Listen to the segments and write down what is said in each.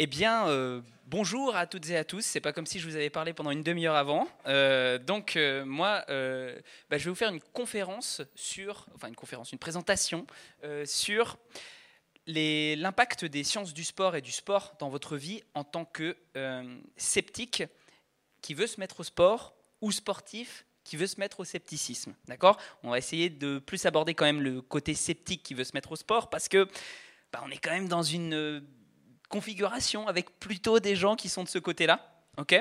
Eh bien, euh, bonjour à toutes et à tous. C'est pas comme si je vous avais parlé pendant une demi-heure avant. Euh, donc, euh, moi, bah, je vais vous faire une conférence sur, enfin une conférence, une présentation sur l'impact des sciences du sport et du sport dans votre vie en tant que sceptique qui veut se mettre au sport ou sportif qui veut se mettre au scepticisme. D'accord? On va essayer de plus aborder quand même le côté sceptique qui veut se mettre au sport parce que bah, on est quand même dans une configuration avec plutôt des gens qui sont de ce côté-là. Ok.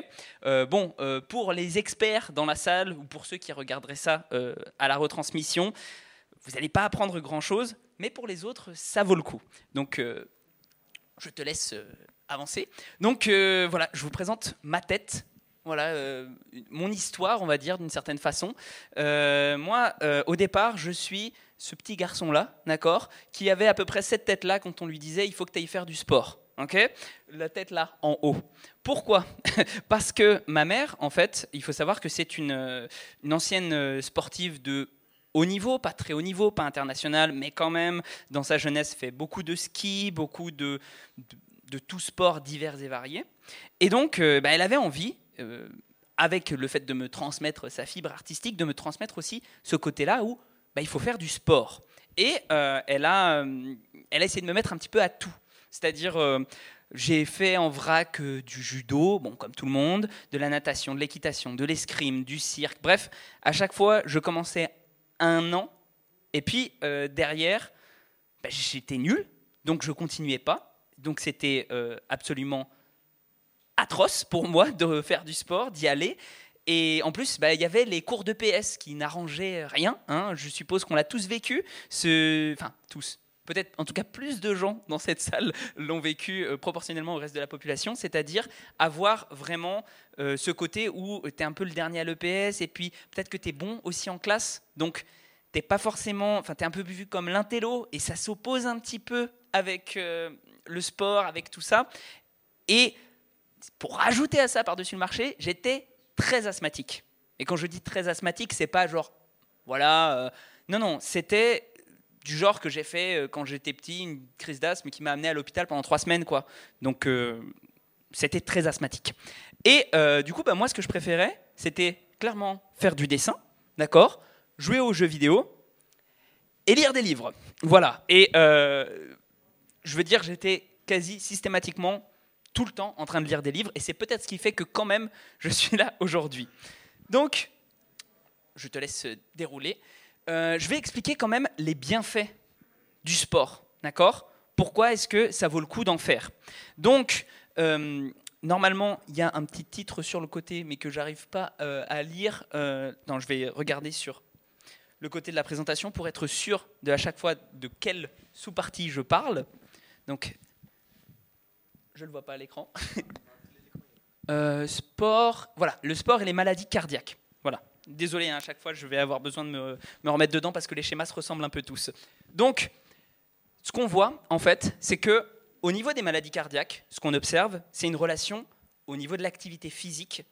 Euh, bon, euh, pour les experts dans la salle ou pour ceux qui regarderaient ça euh, à la retransmission, vous n'allez pas apprendre grand-chose, mais pour les autres, ça vaut le coup. Donc, je te laisse avancer. Donc, voilà, je vous présente ma tête. Voilà, mon histoire, on va dire, d'une certaine façon. moi, au départ, je suis ce petit garçon-là, d'accord, qui avait à peu près cette tête-là quand on lui disait il faut que tu ailles faire du sport La tête là, en haut. Pourquoi? Parce que ma mère, en fait, il faut savoir que c'est une, euh, ancienne euh, sportive de haut niveau, pas très haut niveau, pas international, mais quand même, dans sa jeunesse, fait beaucoup de ski, beaucoup de, de, tout sport divers et variés. Et donc, euh, bah, elle avait envie, avec le fait de me transmettre sa fibre artistique, de me transmettre aussi ce côté-là où bah, il faut faire du sport. Et elle, a, elle a essayé de me mettre un petit peu à tout. C'est-à-dire, euh, j'ai fait en vrac euh, du judo, bon, comme tout le monde, de la natation, de l'équitation, de l'escrime, du cirque. Bref, à chaque fois, je commençais un an. Et puis, euh, derrière, bah, j'étais nul, donc je continuais pas. Donc, c'était absolument atroce pour moi de faire du sport, d'y aller. Et en plus, bah, il y avait les cours de PS qui n'arrangeaient rien. Hein. Je suppose qu'on l'a tous vécu. Ce... Enfin, tous peut-être en tout cas plus de gens dans cette salle l'ont vécu euh, proportionnellement au reste de la population, c'est-à-dire avoir vraiment euh, ce côté où tu es un peu le dernier à l'EPS et puis peut-être que tu es bon aussi en classe. Donc t'es pas forcément, enfin tu es un peu vu comme l'intello et ça s'oppose un petit peu avec euh, le sport, avec tout ça. Et pour rajouter à ça par-dessus le marché, j'étais très asthmatique. Et quand je dis très asthmatique, c'est pas genre voilà, non non, c'était du genre que j'ai fait euh, quand j'étais petit, une crise d'asthme qui m'a amené à l'hôpital pendant trois semaines. Quoi. Donc euh, c'était très asthmatique. Et euh, du coup, bah, moi, ce que je préférais, c'était clairement faire du dessin, d'accord Jouer aux jeux vidéo et lire des livres. Voilà. Et je veux dire, j'étais quasi systématiquement tout le temps en train de lire des livres, et c'est peut-être ce qui fait que quand même je suis là aujourd'hui. Donc, je te laisse dérouler. Euh, je vais expliquer quand même les bienfaits du sport. D'accord? Pourquoi est-ce que ça vaut le coup d'en faire? Donc, euh, normalement, il y a un petit titre sur le côté, mais que j'arrive pas euh, à lire. non, je vais regarder sur le côté de la présentation pour être sûr de à chaque fois de quelle sous-partie je parle. Donc, je ne le vois pas à l'écran. sport, voilà, le sport et les maladies cardiaques. Voilà. Désolé, hein, à chaque fois, je vais avoir besoin de me, remettre dedans parce que les schémas se ressemblent un peu tous. Donc, ce qu'on voit, en fait, c'est que au niveau des maladies cardiaques, ce qu'on observe, c'est une relation au niveau de l'activité physique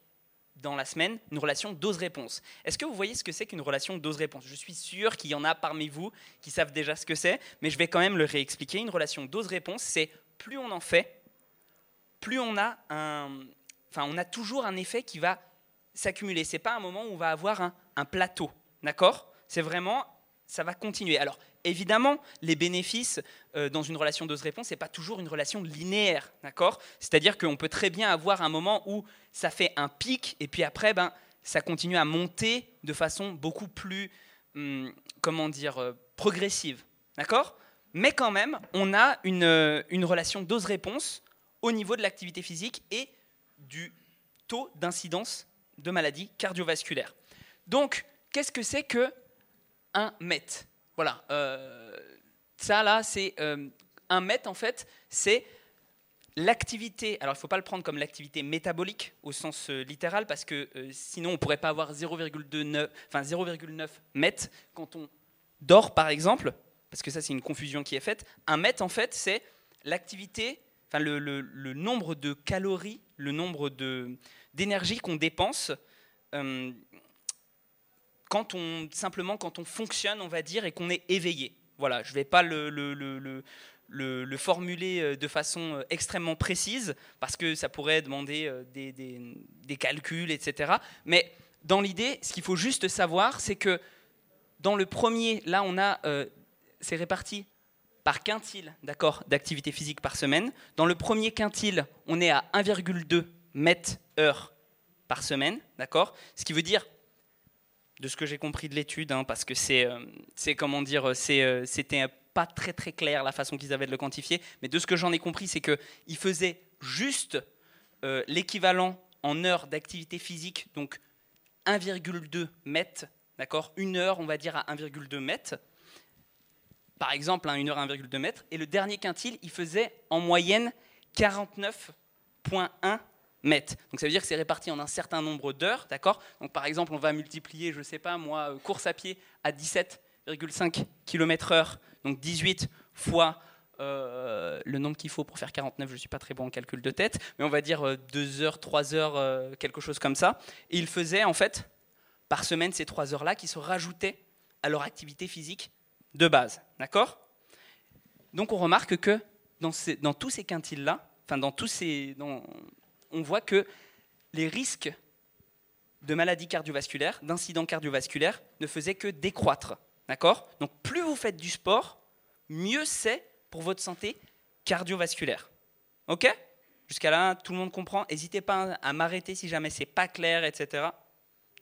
dans la semaine, une relation dose-réponse. Est-ce que vous voyez ce que c'est qu'une relation dose-réponse? Je suis sûr qu'il y en a parmi vous qui savent déjà ce que c'est, mais je vais quand même le réexpliquer. Une relation dose-réponse, c'est plus on en fait, plus on a un, enfin, on a toujours un effet qui va s'accumuler. C'est pas un moment où on va avoir un, plateau, d'accord? C'est vraiment, ça va continuer. Alors, évidemment, les bénéfices euh, dans une relation dose-réponse, c'est pas toujours une relation linéaire, d'accord? C'est-à-dire qu'on peut très bien avoir un moment où ça fait un pic et puis après, ben, ça continue à monter de façon beaucoup plus, hum, comment dire, euh, progressive, d'accord? Mais quand même, on a une, euh, une relation dose-réponse au niveau de l'activité physique et du taux d'incidence de maladies cardiovasculaires. Donc, qu'est-ce que c'est que un MET? Voilà, euh, ça là, c'est euh, un MET en fait, c'est l'activité. Alors, il ne faut pas le prendre comme l'activité métabolique au sens euh, littéral parce que sinon on ne pourrait pas avoir 0,9 enfin 0,9 MET quand on dort par exemple, parce que ça c'est une confusion qui est faite. Un MET en fait, c'est l'activité, enfin le nombre de calories, le nombre de d'énergie qu'on dépense euh, quand on, simplement quand on fonctionne, on va dire, et qu'on est éveillé. Voilà, je ne vais pas le, le, formuler de façon extrêmement précise, parce que ça pourrait demander des, des calculs, etc. Mais dans l'idée, ce qu'il faut juste savoir, c'est que dans le premier, là, on a, c'est réparti par quintile d'accord, d'activité physique par semaine. Dans le premier quintile, on est à 1,2 mètres heure par semaine, d'accord? Ce qui veut dire, de ce que j'ai compris de l'étude, hein, parce que c'est, euh, comment dire, c'est, euh, c'était pas très très clair la façon qu'ils avaient de le quantifier, mais de ce que j'en ai compris, c'est qu'ils faisaient juste euh, l'équivalent en heure d'activité physique, donc 1,2 mètres, d'accord? Une heure, on va dire, à 1,2 mètres. Par exemple, hein, une heure 1,2 mètres. Et le dernier quintile, il faisait en moyenne 49,1 Donc ça veut dire que c'est réparti en un certain nombre d'heures, d'accord? Donc par exemple, on va multiplier, je ne sais pas moi, euh, course à pied à 17,5 km/h, donc 18 fois euh, le nombre qu'il faut pour faire 49, je ne suis pas très bon en calcul de tête, mais on va dire 2 euh, heures, 3 heures, quelque chose comme ça. Et il faisait en fait par semaine ces 3 heures-là qui se rajoutaient à leur activité physique de base. D'accord? Donc on remarque que dans tous ces quintiles-là, enfin dans tous ces. On voit que les risques de maladies cardiovasculaires, d'incidents cardiovasculaires, ne faisaient que décroître. D'accord? Donc plus vous faites du sport, mieux c'est pour votre santé cardiovasculaire. Ok? Jusqu'à là, tout le monde comprend. N'hésitez pas à m'arrêter si jamais c'est pas clair, etc.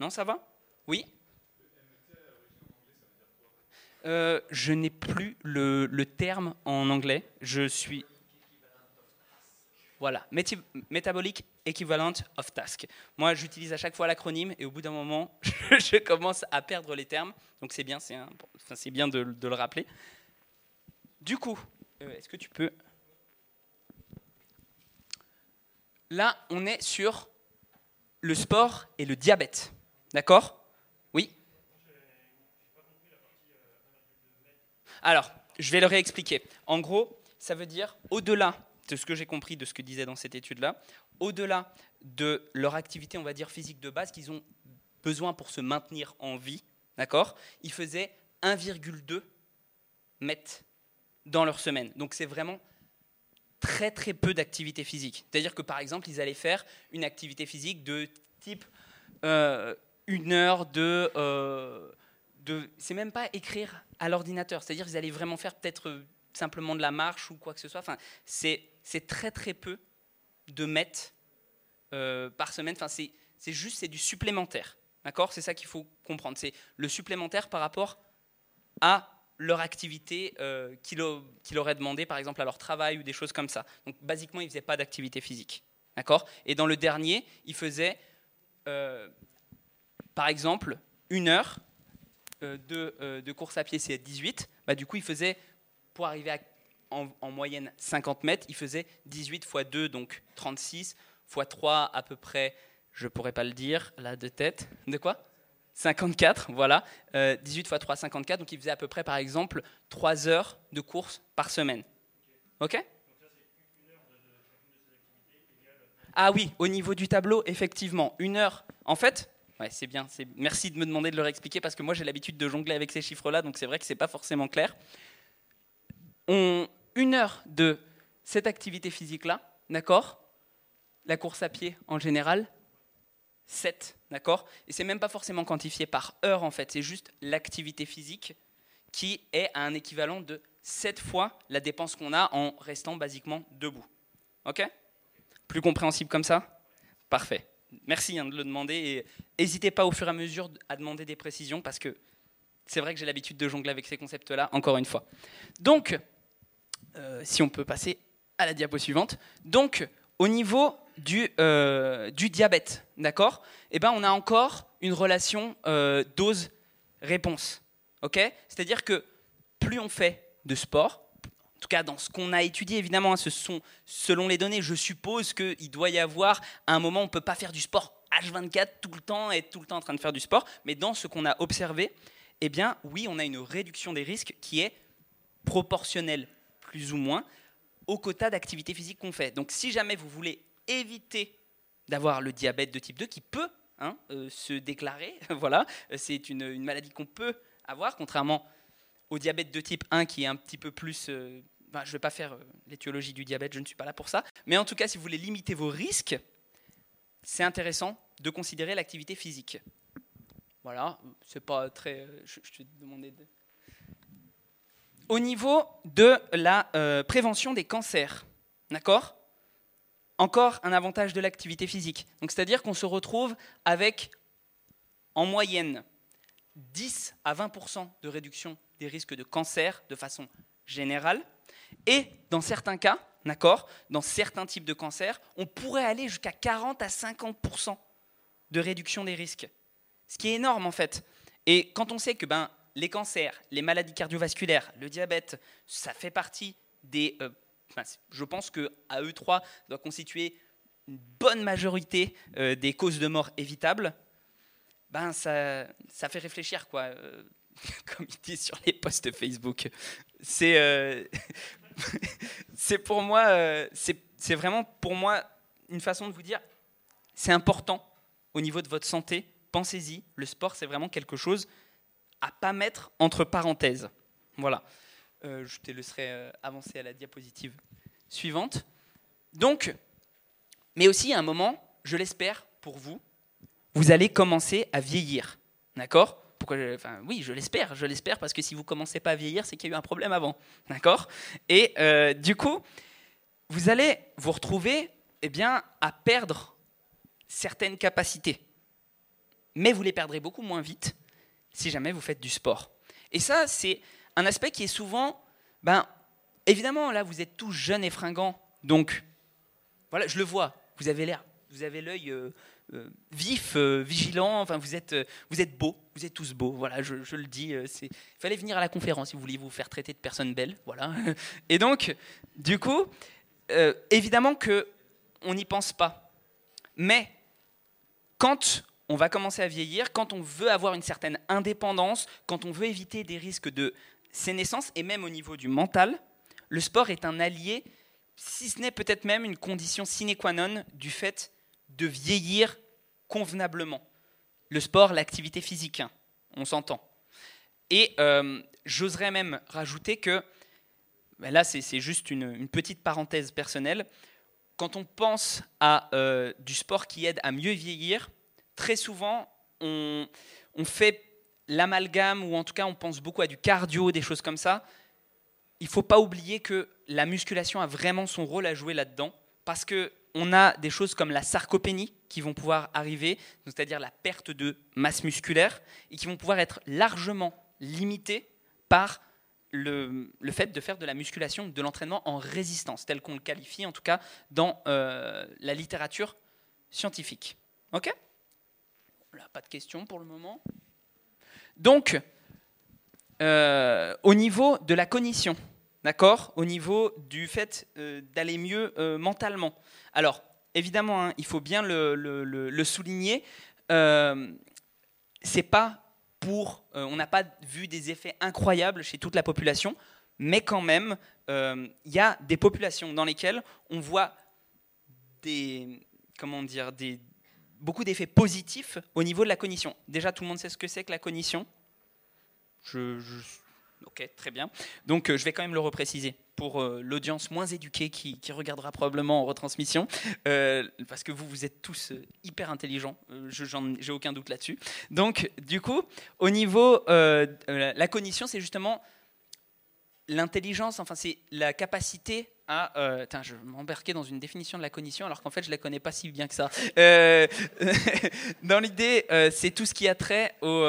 Non, ça va? Oui? Euh, je n'ai plus le, terme en anglais. Je suis. Voilà, Metabolic Equivalent of Task. Moi, j'utilise à chaque fois l'acronyme et au bout d'un moment, je commence à perdre les termes. Donc c'est bien, c'est bien de, le rappeler. Du coup, euh, est-ce que tu peux? Là, on est sur le sport et le diabète. D'accord? Alors, je vais le réexpliquer. En gros, ça veut dire, au-delà de ce que j'ai compris de ce que disait dans cette étude-là, au-delà de leur activité, on va dire, physique de base qu'ils ont besoin pour se maintenir en vie, d'accord Ils faisaient 1,2 mètres dans leur semaine. Donc c'est vraiment très très peu d'activité physique. C'est-à-dire que par exemple, ils allaient faire une activité physique de type euh, une heure de... Euh, de c'est même pas écrire à l'ordinateur, c'est-à-dire qu'ils allaient vraiment faire peut-être simplement de la marche ou quoi que ce soit. Enfin, c'est, très très peu de mètres euh, par semaine. Enfin, c'est, juste c'est du supplémentaire, d'accord? C'est ça qu'il faut comprendre. C'est le supplémentaire par rapport à leur activité euh, qu'ils, auraient demandé, par exemple à leur travail ou des choses comme ça. Donc, basiquement, ils faisaient pas d'activité physique, d'accord? Et dans le dernier, ils faisaient, par exemple, une heure euh, euh, de, course à pied, c'est 18. Bah, du coup, il faisait, pour arriver en, moyenne 50 mètres, il faisait 18 fois 2, donc 36, fois 3 à peu près, je pourrais pas le dire, là de tête. De quoi? 54, voilà. 18 euh, fois 3, 54. Donc il faisait à peu près, par exemple, 3 heures de course par semaine. OK? Ah oui, au niveau du tableau, effectivement, une heure. En fait, Ouais, c'est bien. Merci de me demander de leur expliquer parce que moi j'ai l'habitude de jongler avec ces chiffres-là, donc c'est vrai que c'est pas forcément clair. On, une heure de cette activité physique-là, d'accord? La course à pied en général, 7, d'accord? Et c'est même pas forcément quantifié par heure en fait, c'est juste l'activité physique qui est à un équivalent de 7 fois la dépense qu'on a en restant basiquement debout. Ok? Plus compréhensible comme ça? Parfait. Merci hein, de le demander et n'hésitez pas au fur et à mesure à demander des précisions parce que c'est vrai que j'ai l'habitude de jongler avec ces concepts-là, encore une fois. Donc, euh, si on peut passer à la diapo suivante. Donc, au niveau du, euh, diabète, d'accord? Eh ben, on a encore une relation euh, dose-réponse. ok? C'est-à-dire que plus on fait de sport, tout cas dans ce qu'on a étudié, évidemment, hein, ce sont selon les données, je suppose qu'il doit y avoir un moment où on ne peut pas faire du sport H24 tout le temps, être tout le temps en train de faire du sport, mais dans ce qu'on a observé, eh bien oui, on a une réduction des risques qui est proportionnelle, plus ou moins, au quota d'activité physique qu'on fait. Donc si jamais vous voulez éviter d'avoir le diabète de type 2, qui peut hein, euh, se déclarer, voilà, c'est une, maladie qu'on peut avoir, contrairement au diabète de type 1 qui est un petit peu plus euh, je ne vais pas faire l'étiologie du diabète, je ne suis pas là pour ça, mais en tout cas, si vous voulez limiter vos risques, c'est intéressant de considérer l'activité physique. Voilà, c'est pas très. Je, te demandais de. Au niveau de la prévention des cancers, d'accord? Encore un avantage de l'activité physique. Donc, c'est-à-dire qu'on se retrouve avec, en moyenne, 10 à 20% de réduction des risques de cancer de façon générale. Et dans certains cas, d'accord, dans certains types de cancers, on pourrait aller jusqu'à 40 à 50 de réduction des risques. Ce qui est énorme en fait. Et quand on sait que ben, les cancers, les maladies cardiovasculaires, le diabète, ça fait partie des... Euh, je pense eux trois doit constituer une bonne majorité euh, des causes de mort évitables ben ça, ça fait réfléchir, quoi. Euh, comme il dit sur les posts Facebook. C'est c'est pour moi, c'est vraiment pour moi une façon de vous dire, c'est important au niveau de votre santé. Pensez-y, le sport, c'est vraiment quelque chose à pas mettre entre parenthèses. Voilà. je te laisserai avancer à la diapositive suivante. Donc, mais aussi à un moment, je l'espère pour vous, vous allez commencer à vieillir. D'accord? Pourquoi enfin, Oui, je l'espère, je l'espère, parce que si vous commencez pas à vieillir, c'est qu'il y a eu un problème avant. D'accord? Et euh, du coup, vous allez vous retrouver eh bien, à perdre certaines capacités. Mais vous les perdrez beaucoup moins vite si jamais vous faites du sport. Et ça, c'est un aspect qui est souvent, ben, évidemment, là, vous êtes tous jeunes et fringants, donc, voilà, je le vois, vous avez l'air, vous avez l'œil euh, euh, vif, euh, vigilant. Enfin, vous êtes, vous êtes beaux, vous êtes tous beaux. Voilà, je, le dis. Il fallait venir à la conférence si vous vouliez vous faire traiter de personnes belles. Voilà. Et donc, du coup, évidemment que on n'y pense pas. Mais quand on va commencer à vieillir, quand on veut avoir une certaine indépendance, quand on veut éviter des risques de sénescence et même au niveau du mental, le sport est un allié, si ce n'est peut-être même une condition sine qua non du fait de vieillir convenablement. Le sport, l'activité physique, hein, on s'entend. Et euh, j'oserais même rajouter que, ben là c'est juste une, petite parenthèse personnelle, quand on pense à euh, du sport qui aide à mieux vieillir, très souvent on, fait l'amalgame, ou en tout cas on pense beaucoup à du cardio, des choses comme ça. Il ne faut pas oublier que la musculation a vraiment son rôle à jouer là-dedans, parce que on a des choses comme la sarcopénie qui vont pouvoir arriver, c'est-à-dire la perte de masse musculaire, et qui vont pouvoir être largement limitées par le, fait de faire de la musculation, de l'entraînement en résistance, tel qu'on le qualifie en tout cas dans euh, la littérature scientifique. Ok? Pas de questions pour le moment. Donc, euh, au niveau de la cognition, d'accord? Au niveau du fait euh, d'aller mieux mentalement. Alors, évidemment, hein, il faut bien le, souligner, euh, c'est pas pour. Euh, on n'a pas vu des effets incroyables chez toute la population, mais quand même, euh, il y a des populations dans lesquelles on voit des. Comment dire des, beaucoup d'effets positifs au niveau de la cognition. Déjà, tout le monde sait ce que c'est que la cognition. Ok, très bien. Donc euh, je vais quand même le repréciser pour euh, l'audience moins éduquée qui, regardera probablement en retransmission, euh, parce que vous, vous êtes tous hyper intelligents, j'ai aucun doute là-dessus. Donc du coup, au niveau, la cognition, c'est justement l'intelligence, enfin c'est la capacité à... je m'embarquais dans une définition de la cognition alors qu'en fait je la connais pas si bien que ça. dans l'idée, c'est tout ce qui a trait au,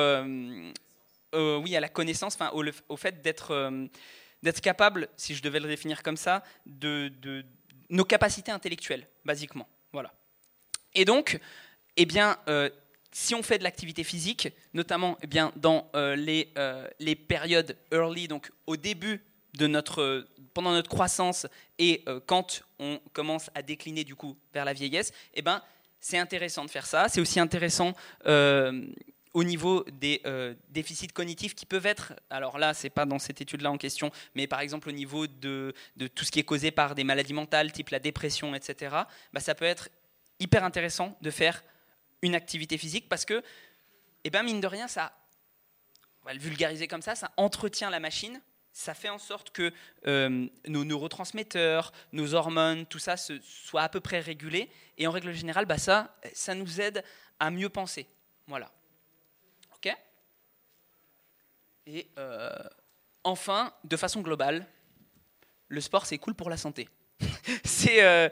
euh, oui, à la connaissance, au, au, fait d'être euh, capable, si je devais le définir comme ça, de, nos capacités intellectuelles, basiquement. Voilà. Et donc, eh bien, euh, si on fait de l'activité physique, notamment eh bien, dans les, les périodes early, donc au début de notre, pendant notre croissance et quand on commence à décliner du coup vers la vieillesse, eh ben, c'est intéressant de faire ça. C'est aussi intéressant au niveau des euh, déficits cognitifs qui peuvent être, alors là, c'est pas dans cette étude-là en question, mais par exemple au niveau de, tout ce qui est causé par des maladies mentales, type la dépression, etc., bah, ça peut être hyper intéressant de faire une activité physique parce que, eh ben, mine de rien, ça, on va le vulgariser comme ça, ça entretient la machine, ça fait en sorte que euh, nos neurotransmetteurs, nos hormones, tout ça soit à peu près régulé. Et en règle générale, bah ça, ça nous aide à mieux penser. Voilà. OK? Et euh, enfin, de façon globale, le sport, c'est cool pour la santé. c'est, euh,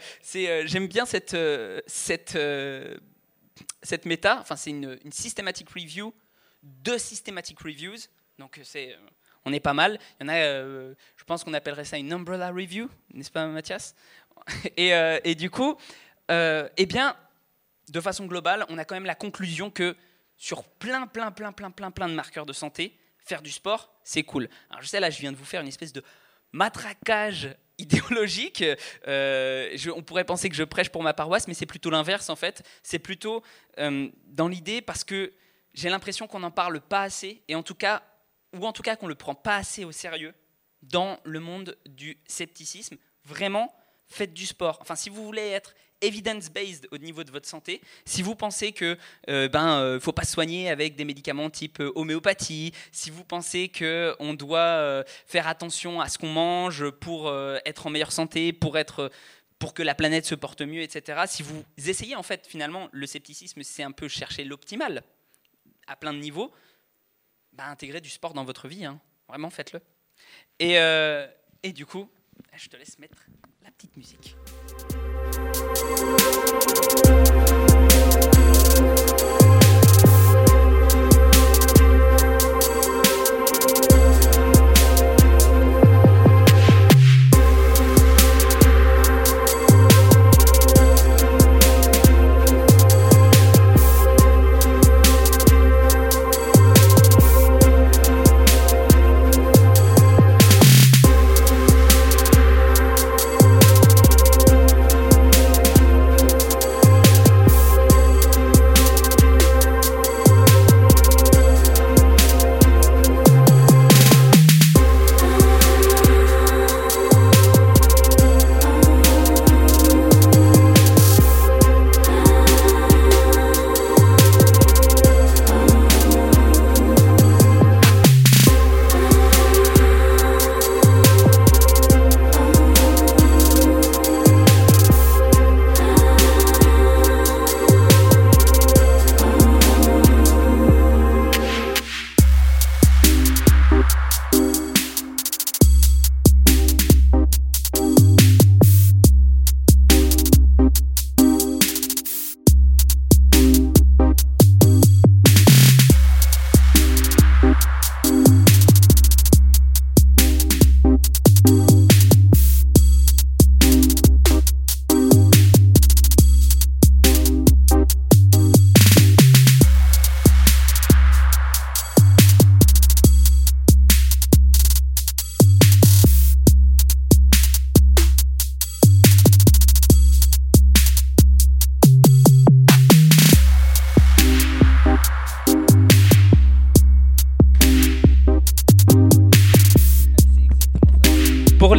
j'aime bien cette, cette, cette méta. Enfin, c'est une, une systematic review de systematic reviews. Donc, c'est on est pas mal. Il y en a, euh, je pense qu'on appellerait ça une umbrella review, n'est-ce pas Mathias? Euh, et, du coup, euh, eh bien, de façon globale, on a quand même la conclusion que sur plein, plein, plein, plein, plein, plein de marqueurs de santé, faire du sport, c'est cool. Alors je sais, là, je viens de vous faire une espèce de matraquage idéologique. on pourrait penser que je prêche pour ma paroisse, mais c'est plutôt l'inverse en fait. C'est plutôt dans l'idée parce que j'ai l'impression qu'on n'en parle pas assez, et en tout cas, ou en tout cas qu'on ne le prend pas assez au sérieux dans le monde du scepticisme. Vraiment, faites du sport. Enfin, si vous voulez être evidence-based au niveau de votre santé, si vous pensez que euh, ben euh, faut pas se soigner avec des médicaments type euh, homéopathie, si vous pensez que on doit faire attention à ce qu'on mange pour être en meilleure santé, pour être pour que la planète se porte mieux, etc. Si vous essayez en fait finalement le scepticisme, c'est un peu chercher l'optimal à plein de niveaux bah, intégrer du sport dans votre vie. Hein. Vraiment, faites-le. Et, euh, et du coup, je te laisse mettre la petite musique.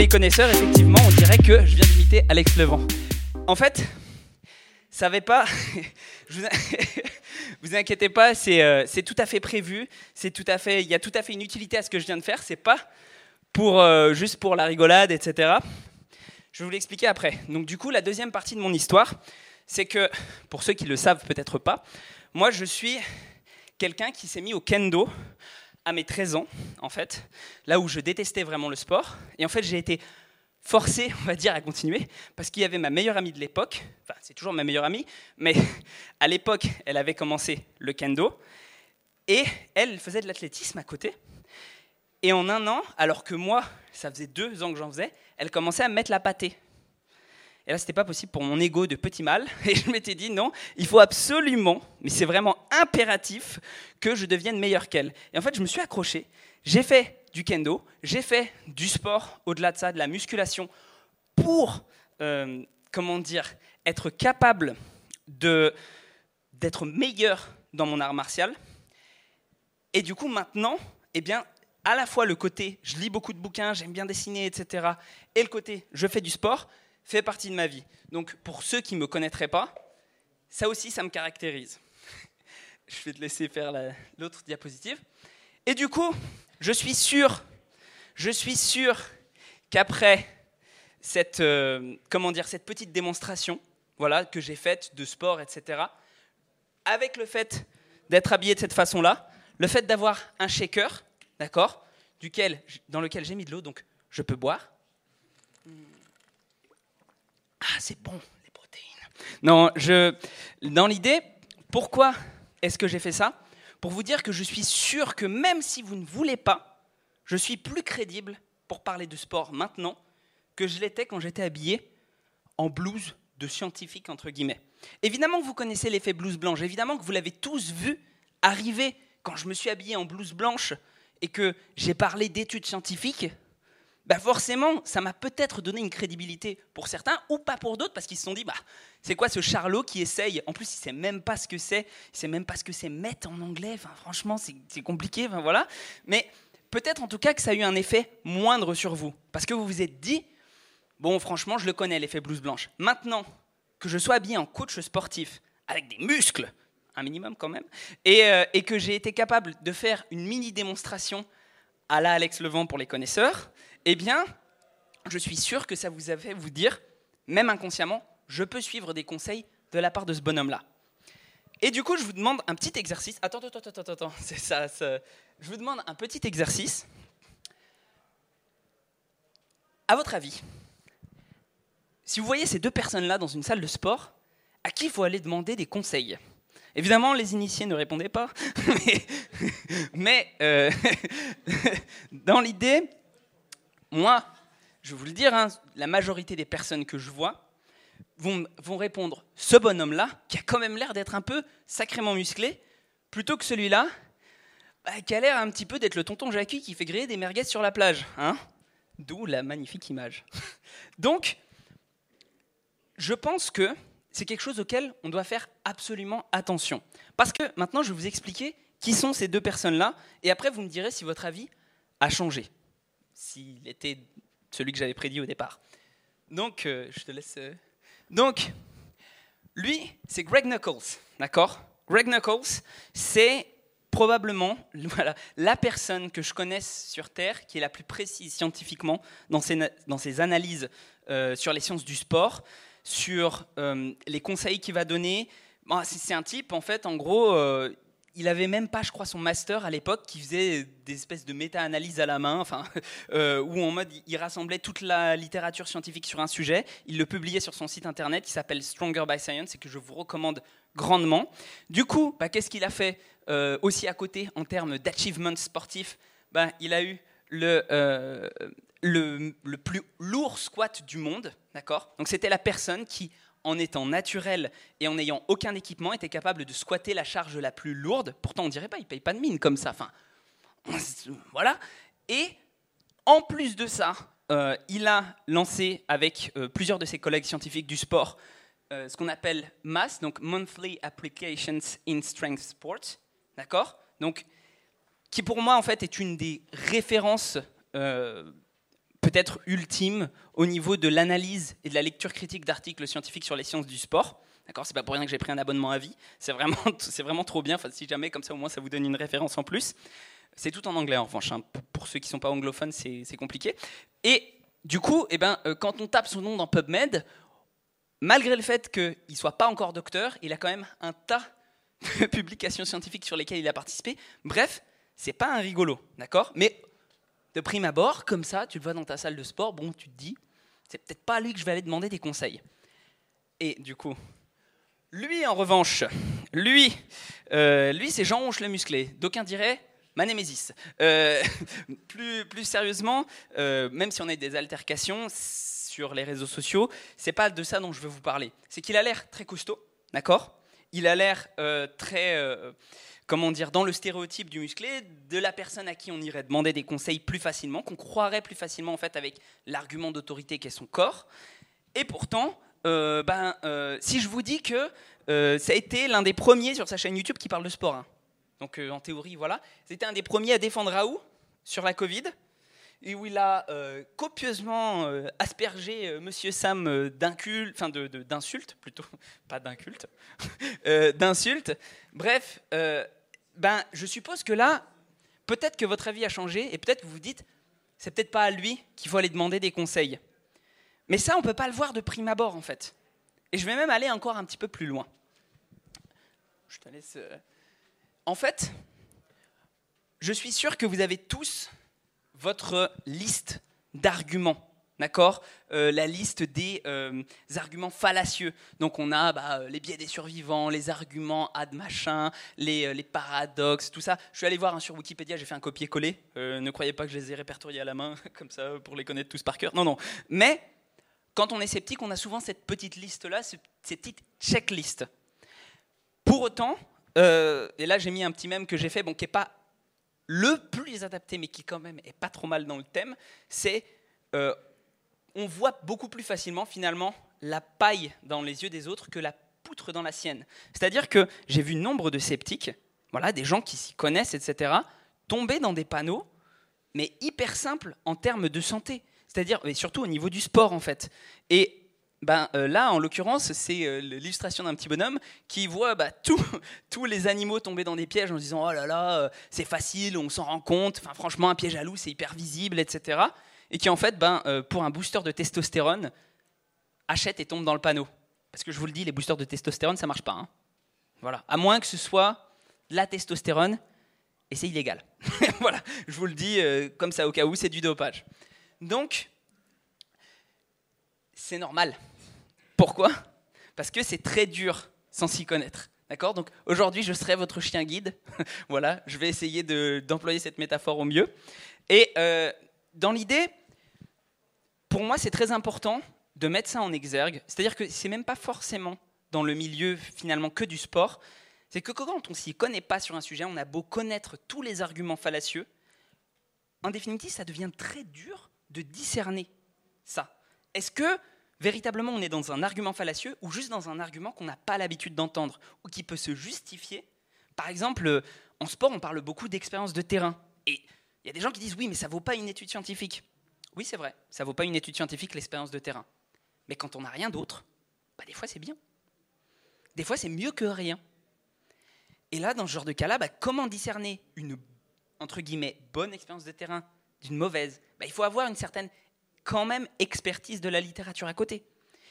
Connaisseurs, effectivement, on dirait que je viens d'imiter Alex Levent. En fait, ça va pas. vous, inquiétez pas, euh, c'est tout à fait prévu. C'est tout à fait. Il y a tout à fait une utilité à ce que je viens de faire. C'est pas pour euh, juste pour la rigolade, etc. Je vais vous l'expliquer après. Donc du coup, la deuxième partie de mon histoire, c'est que pour ceux qui le savent peut-être pas, moi je suis quelqu'un qui s'est mis au kendo à mes 13 ans, en fait, là où je détestais vraiment le sport. Et en fait, j'ai été forcé, on va dire, à continuer, parce qu'il y avait ma meilleure amie de l'époque, enfin, c'est toujours ma meilleure amie, mais à l'époque, elle avait commencé le kendo, et elle faisait de l'athlétisme à côté. Et en un an, alors que moi, ça faisait deux ans que j'en faisais, elle commençait à mettre la pâtée. Et là, c'était pas possible pour mon ego de petit mal. Et je m'étais dit, non, il faut absolument, mais c'est vraiment impératif, que je devienne meilleur qu'elle. Et en fait, je me suis accroché. J'ai fait du kendo, j'ai fait du sport, au-delà de ça, de la musculation, pour, euh, comment dire, être capable d'être meilleur dans mon art martial. Et du coup, maintenant, eh bien, à la fois le côté, je lis beaucoup de bouquins, j'aime bien dessiner, etc., et le côté, je fais du sport, fait partie de ma vie. Donc pour ceux qui ne me connaîtraient pas, ça aussi, ça me caractérise. Je vais te laisser faire l'autre diapositive. Et du coup, je suis sûr, je suis sûr qu'après cette, euh, comment dire, cette petite démonstration voilà, que j'ai faite de sport, etc., avec le fait d'être habillé de cette façon-là, le fait d'avoir un shaker, d'accord, duquel, dans lequel j'ai mis de l'eau, donc je peux boire. Ah, c'est bon, les protéines. Non, je, dans l'idée, pourquoi est-ce que j'ai fait ça? Pour vous dire que je suis sûr que même si vous ne voulez pas, je suis plus crédible pour parler de sport maintenant que je l'étais quand j'étais habillé en blouse de scientifique, entre guillemets. Évidemment que vous connaissez l'effet blouse blanche, évidemment que vous l'avez tous vu arriver quand je me suis habillé en blouse blanche et que j'ai parlé d'études scientifiques. Bah forcément, ça m'a peut-être donné une crédibilité pour certains ou pas pour d'autres parce qu'ils se sont dit bah c'est quoi ce charlot qui essaye? En plus, il sait même pas ce que c'est, il sait même pas ce que c'est mettre en anglais. Franchement, c'est compliqué. Voilà. Mais peut-être en tout cas que ça a eu un effet moindre sur vous parce que vous vous êtes dit Bon, franchement, je le connais, l'effet blouse blanche. Maintenant que je sois habillé en coach sportif, avec des muscles, un minimum quand même, et, euh, que j'ai été capable de faire une mini démonstration à la Alex Levent pour les connaisseurs, eh bien, je suis sûr que ça vous a fait vous dire, même inconsciemment, je peux suivre des conseils de la part de ce bonhomme-là. Et du coup, je vous demande un petit exercice. Attends, attends, attends, attends, attends. C'est ça, ça. Je vous demande un petit exercice. À votre avis, si vous voyez ces deux personnes-là dans une salle de sport, à qui faut aller demander des conseils? Évidemment, les initiés ne répondaient pas, mais, euh, dans l'idée, moi, je vais vous le dire, hein, la majorité des personnes que je vois vont, répondre ce bonhomme-là, qui a quand même l'air d'être un peu sacrément musclé, plutôt que celui-là, bah, qui a l'air un petit peu d'être le tonton Jackie qui fait griller des merguez sur la plage. Hein D'où la magnifique image. Donc, je pense que c'est quelque chose auquel on doit faire absolument attention. Parce que maintenant, je vais vous expliquer qui sont ces deux personnes-là, et après, vous me direz si votre avis a changé, s'il était celui que j'avais prédit au départ. Donc, euh, je te laisse. Euh. Donc, lui, c'est Greg Knuckles, d'accord? Greg Knuckles, c'est probablement voilà, la personne que je connaisse sur Terre qui est la plus précise scientifiquement dans ses, dans ses analyses euh, sur les sciences du sport sur les conseils qu'il va donner. c'est un type, en fait, en gros, il avait même pas, je crois, son master à l'époque, qui faisait des espèces de méta-analyses à la main, enfin, euh, où en mode, il rassemblait toute la littérature scientifique sur un sujet, il le publiait sur son site internet qui s'appelle Stronger by Science et que je vous recommande grandement. Du coup, bah, qu'est-ce qu'il a fait aussi à côté en termes d'achievement sportif bah, Il a eu le, le, plus lourd squat du monde, d'accord? Donc c'était la personne qui, en étant naturelle et en n'ayant aucun équipement, était capable de squatter la charge la plus lourde. Pourtant, on dirait pas, il paye pas de mine comme ça. Enfin, voilà. Et en plus de ça, euh, il a lancé avec euh, plusieurs de ses collègues scientifiques du sport euh, ce qu'on appelle MAS, donc Monthly Applications in Strength Sports, d'accord? Donc, qui pour moi en fait est une des références peut-être ultime au niveau de l'analyse et de la lecture critique d'articles scientifiques sur les sciences du sport. D'accord, c'est pas pour rien que j'ai pris un abonnement à vie. C'est vraiment, c'est vraiment trop bien. Enfin, si jamais, comme ça, au moins, ça vous donne une référence en plus. C'est tout en anglais, en revanche. Hein. Pour ceux qui sont pas anglophones, c'est, compliqué. Et du coup, eh ben, euh, quand on tape son nom dans PubMed, malgré le fait qu'il ne soit pas encore docteur, il a quand même un tas de publications scientifiques sur lesquelles il a participé. Bref, c'est pas un rigolo, d'accord? Mais de prime abord, comme ça, tu le vois dans ta salle de sport, bon, tu te dis, c'est peut-être pas à lui que je vais aller demander des conseils. Et du coup, lui en revanche, lui, euh, lui c'est Jean Ronche le musclé. D'aucuns diraient ma némésis. Euh, plus, plus sérieusement, euh, même si on a des altercations sur les réseaux sociaux, c'est pas de ça dont je veux vous parler. C'est qu'il a l'air très costaud, d'accord? Il a l'air très comment dire, dans le stéréotype du musclé, de la personne à qui on irait demander des conseils plus facilement, qu'on croirait plus facilement en fait avec l'argument d'autorité qu'est son corps. Et pourtant, euh, ben, euh, si je vous dis que euh, ça a été l'un des premiers sur sa chaîne YouTube qui parle de sport, hein. donc en théorie, voilà, c'était un des premiers à défendre Raoult sur la Covid, et où il a copieusement aspergé Monsieur Sam d'insultes, enfin d'insultes plutôt, pas d'incultes, d'insultes. Bref, ben, je suppose que là, peut-être que votre avis a changé et peut-être que vous vous dites c'est peut-être pas à lui qu'il faut aller demander des conseils. Mais ça, on peut pas le voir de prime abord, en fait. Et je vais même aller encore un petit peu plus loin. Je te laisse. Euh, en fait, je suis sûr que vous avez tous votre liste d'arguments. D'accord? Euh, La liste des euh, arguments fallacieux. Donc on a bah, les biais des survivants, les arguments ad machin, les, paradoxes, tout ça. Je suis allé voir hein, sur Wikipédia, j'ai fait un copier-coller. ne croyez pas que je les ai répertoriés à la main, comme ça, pour les connaître tous par cœur. Non, non. Mais quand on est sceptique, on a souvent cette petite liste-là, cette petite checklist. Pour autant, euh, et là j'ai mis un petit mème que j'ai fait, bon, qui n'est pas le plus adapté, mais qui quand même est pas trop mal dans le thème, c'est euh, on voit beaucoup plus facilement finalement la paille dans les yeux des autres que la poutre dans la sienne. C'est-à-dire que j'ai vu nombre de sceptiques, voilà, des gens qui s'y connaissent, etc., tomber dans des panneaux, mais hyper simples en termes de santé. C'est-à-dire, surtout au niveau du sport en fait. Et ben, euh, là, en l'occurrence, c'est euh, l'illustration d'un petit bonhomme qui voit bah, tous les animaux tomber dans des pièges en se disant Oh là là, euh, c'est facile, on s'en rend compte, franchement, un piège à loup, c'est hyper visible, etc. Et qui, en fait, ben, pour un booster de testostérone, achète et tombe dans le panneau. Parce que je vous le dis, les boosters de testostérone, ça marche pas. Hein. À moins que ce soit la testostérone, et c'est illégal. je vous le dis comme ça au cas où, c'est du dopage. Donc, c'est normal. Pourquoi? Parce que c'est très dur sans s'y connaître. D'accord? Donc aujourd'hui, je serai votre chien guide. voilà, je vais essayer d'employer cette métaphore au mieux. Et euh, dans l'idée, pour moi, c'est très important de mettre ça en exergue. C'est-à-dire que c'est même pas forcément dans le milieu finalement que du sport. C'est que quand on s'y connaît pas sur un sujet, on a beau connaître tous les arguments fallacieux, en définitive, ça devient très dur de discerner ça. Est-ce que véritablement on est dans un argument fallacieux ou juste dans un argument qu'on n'a pas l'habitude d'entendre ou qui peut se justifier Par exemple, en sport, on parle beaucoup d'expérience de terrain. Et il y a des gens qui disent oui, mais ça ne vaut pas une étude scientifique. Oui, c'est vrai, ça ne vaut pas une étude scientifique l'expérience de terrain. Mais quand on n'a rien d'autre, bah, des fois c'est bien. Des fois c'est mieux que rien. Et là, dans ce genre de cas-là, bah, comment discerner une bonne expérience de terrain d'une mauvaise? Bah, Il faut avoir une certaine quand même expertise de la littérature à côté.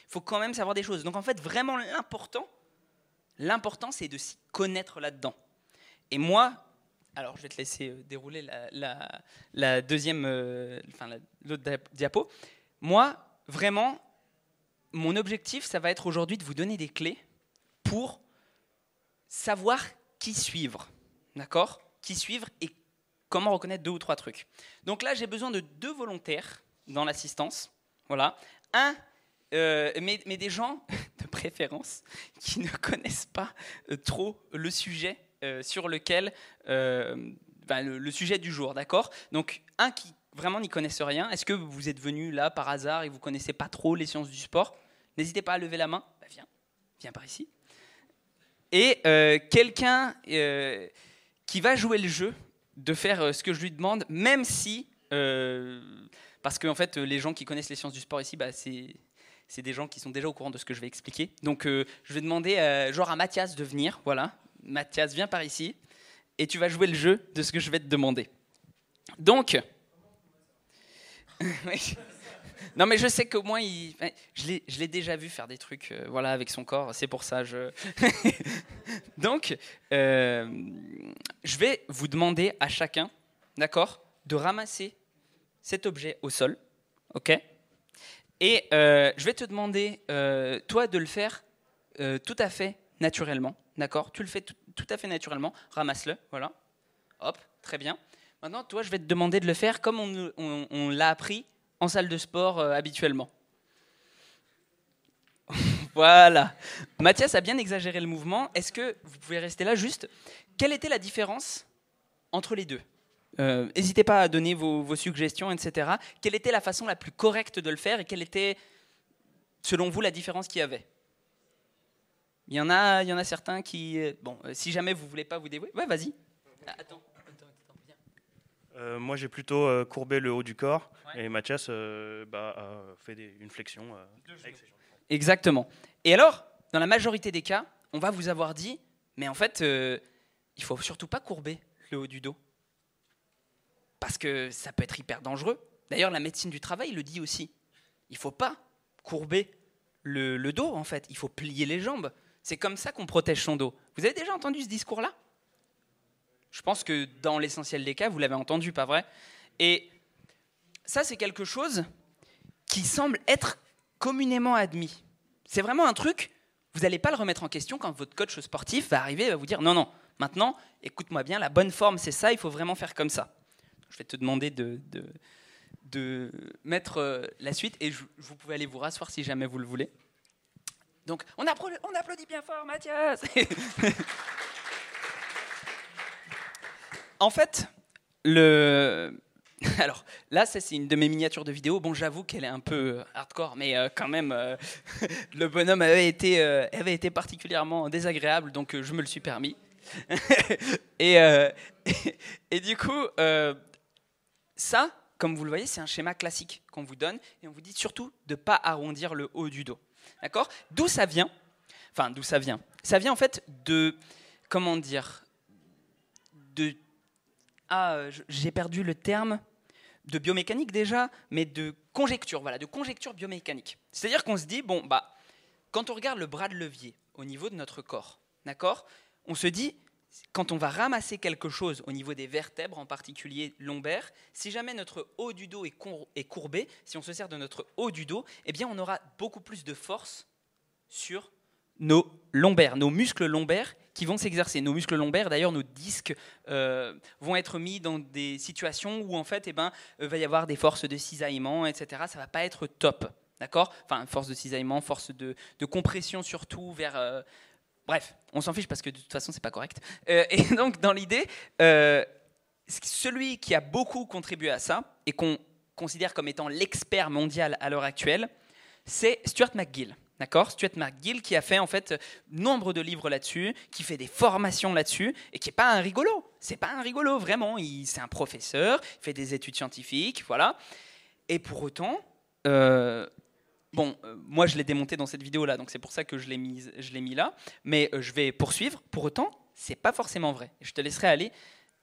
Il faut quand même savoir des choses. Donc en fait, vraiment l'important, l'important c'est de s'y connaître là-dedans. Et moi, alors je vais te laisser euh, dérouler la, deuxième, euh, enfin l'autre diapo. Moi, vraiment, mon objectif, ça va être aujourd'hui de vous donner des clés pour savoir qui suivre. D'accord? Qui suivre et comment reconnaître deux ou trois trucs. Donc là, j'ai besoin de deux volontaires dans l'assistance. Voilà. Un, euh, mais, des gens de préférence qui ne connaissent pas euh, trop le sujet euh, sur lequel. Ben, le, sujet du jour, d'accord? Donc, un qui vraiment n'y connaissent rien. Est-ce que vous êtes venu là par hasard et vous connaissez pas trop les sciences du sport? N'hésitez pas à lever la main. Ben, viens, viens par ici. Et quelqu'un qui va jouer le jeu de faire ce que je lui demande, même si parce qu'en fait, les gens qui connaissent les sciences du sport ici, bah, c'est des gens qui sont déjà au courant de ce que je vais expliquer. Donc, euh, je vais demander euh, genre à Mathias de venir. Voilà, Mathias, viens par ici, et tu vas jouer le jeu de ce que je vais te demander. Donc, non, mais je sais qu'au moins, il... je l'ai déjà vu faire des trucs, euh, voilà, avec son corps. C'est pour ça. Je... Donc, je vais vous demander à chacun, d'accord, de ramasser cet objet au sol, ok? Et euh, je vais te demander, euh, toi, de le faire euh, tout à fait naturellement, d'accord? Tu le fais tout, à fait naturellement, ramasse-le, voilà. Hop, très bien. Maintenant, toi, je vais te demander de le faire comme on, l'a appris en salle de sport habituellement. voilà. Mathias a bien exagéré le mouvement. Est-ce que vous pouvez rester là juste? Quelle était la différence entre les deux? N'hésitez pas à donner vos, suggestions, etc. Quelle était la façon la plus correcte de le faire et quelle était, selon vous, la différence qu'il y avait? Il y, en a, il y en a certains qui... Euh, bon, euh, si jamais vous voulez pas vous dévouer... Ouais, vas-y. Ah, attends. moi, j'ai plutôt courbé le haut du corps et Mathias bah, a fait une flexion. Exactement. Et alors, dans la majorité des cas, on va vous avoir dit, mais en fait, il faut surtout pas courber le haut du dos parce que ça peut être hyper dangereux. D'ailleurs, la médecine du travail le dit aussi. Il faut pas courber le, le dos, en fait. Il faut plier les jambes. C'est comme ça qu'on protège son dos. Vous avez déjà entendu ce discours-là? Je pense que dans l'essentiel des cas, vous l'avez entendu, pas vrai? Et ça, c'est quelque chose qui semble être communément admis. C'est vraiment un truc, vous n'allez pas le remettre en question quand votre coach sportif va arriver et va vous dire non, non, maintenant, écoute-moi bien, la bonne forme, c'est ça, il faut vraiment faire comme ça. Je vais te demander de, de, mettre euh, la suite et vous pouvez aller vous rasseoir si jamais vous le voulez. Donc, on applaudit, bien fort, Mathias En fait, le, Alors là, c'est une de mes miniatures de vidéo. Bon, j'avoue qu'elle est un peu euh, hardcore, mais euh, quand même, le bonhomme avait été, avait été particulièrement désagréable, donc je me le suis permis. et, et, du coup, ça, comme vous le voyez, c'est un schéma classique qu'on vous donne, et on vous dit surtout de ne pas arrondir le haut du dos. D'accord? D'où ça vient? Enfin, d'où ça vient? Ça vient en fait de, comment dire, de ah, j'ai perdu le terme de biomécanique déjà, mais de conjecture, voilà, de conjecture biomécanique. C'est-à-dire qu'on se dit, bon, bah, quand on regarde le bras de levier au niveau de notre corps, d'accord, on se dit, quand on va ramasser quelque chose au niveau des vertèbres, en particulier lombaires, si jamais notre haut du dos est courbé, si on se sert de notre haut du dos, eh bien, on aura beaucoup plus de force sur nos lombaires, nos muscles lombaires qui vont s'exercer. Nos muscles lombaires, d'ailleurs, nos disques euh, vont être mis dans des situations où en fait, eh ben, euh, va y avoir des forces de cisaillement, etc. Ça va pas être top, d'accord? Enfin, force de cisaillement, force de, compression surtout vers. Euh, bref, on s'en fiche parce que de toute façon, c'est pas correct. et donc, dans l'idée, celui qui a beaucoup contribué à ça et qu'on considère comme étant l'expert mondial à l'heure actuelle, c'est Stuart McGill. D'accord? Stuart McGill qui a fait en fait nombre de livres là-dessus, qui fait des formations là-dessus et qui n'est pas un rigolo. C'est pas un rigolo vraiment. C'est un professeur, il fait des études scientifiques, voilà. Et pour autant, euh, bon, euh, moi je l'ai démonté dans cette vidéo là, donc c'est pour ça que je l'ai mis, là. Mais euh, je vais poursuivre. Pour autant, c'est pas forcément vrai. Je te laisserai aller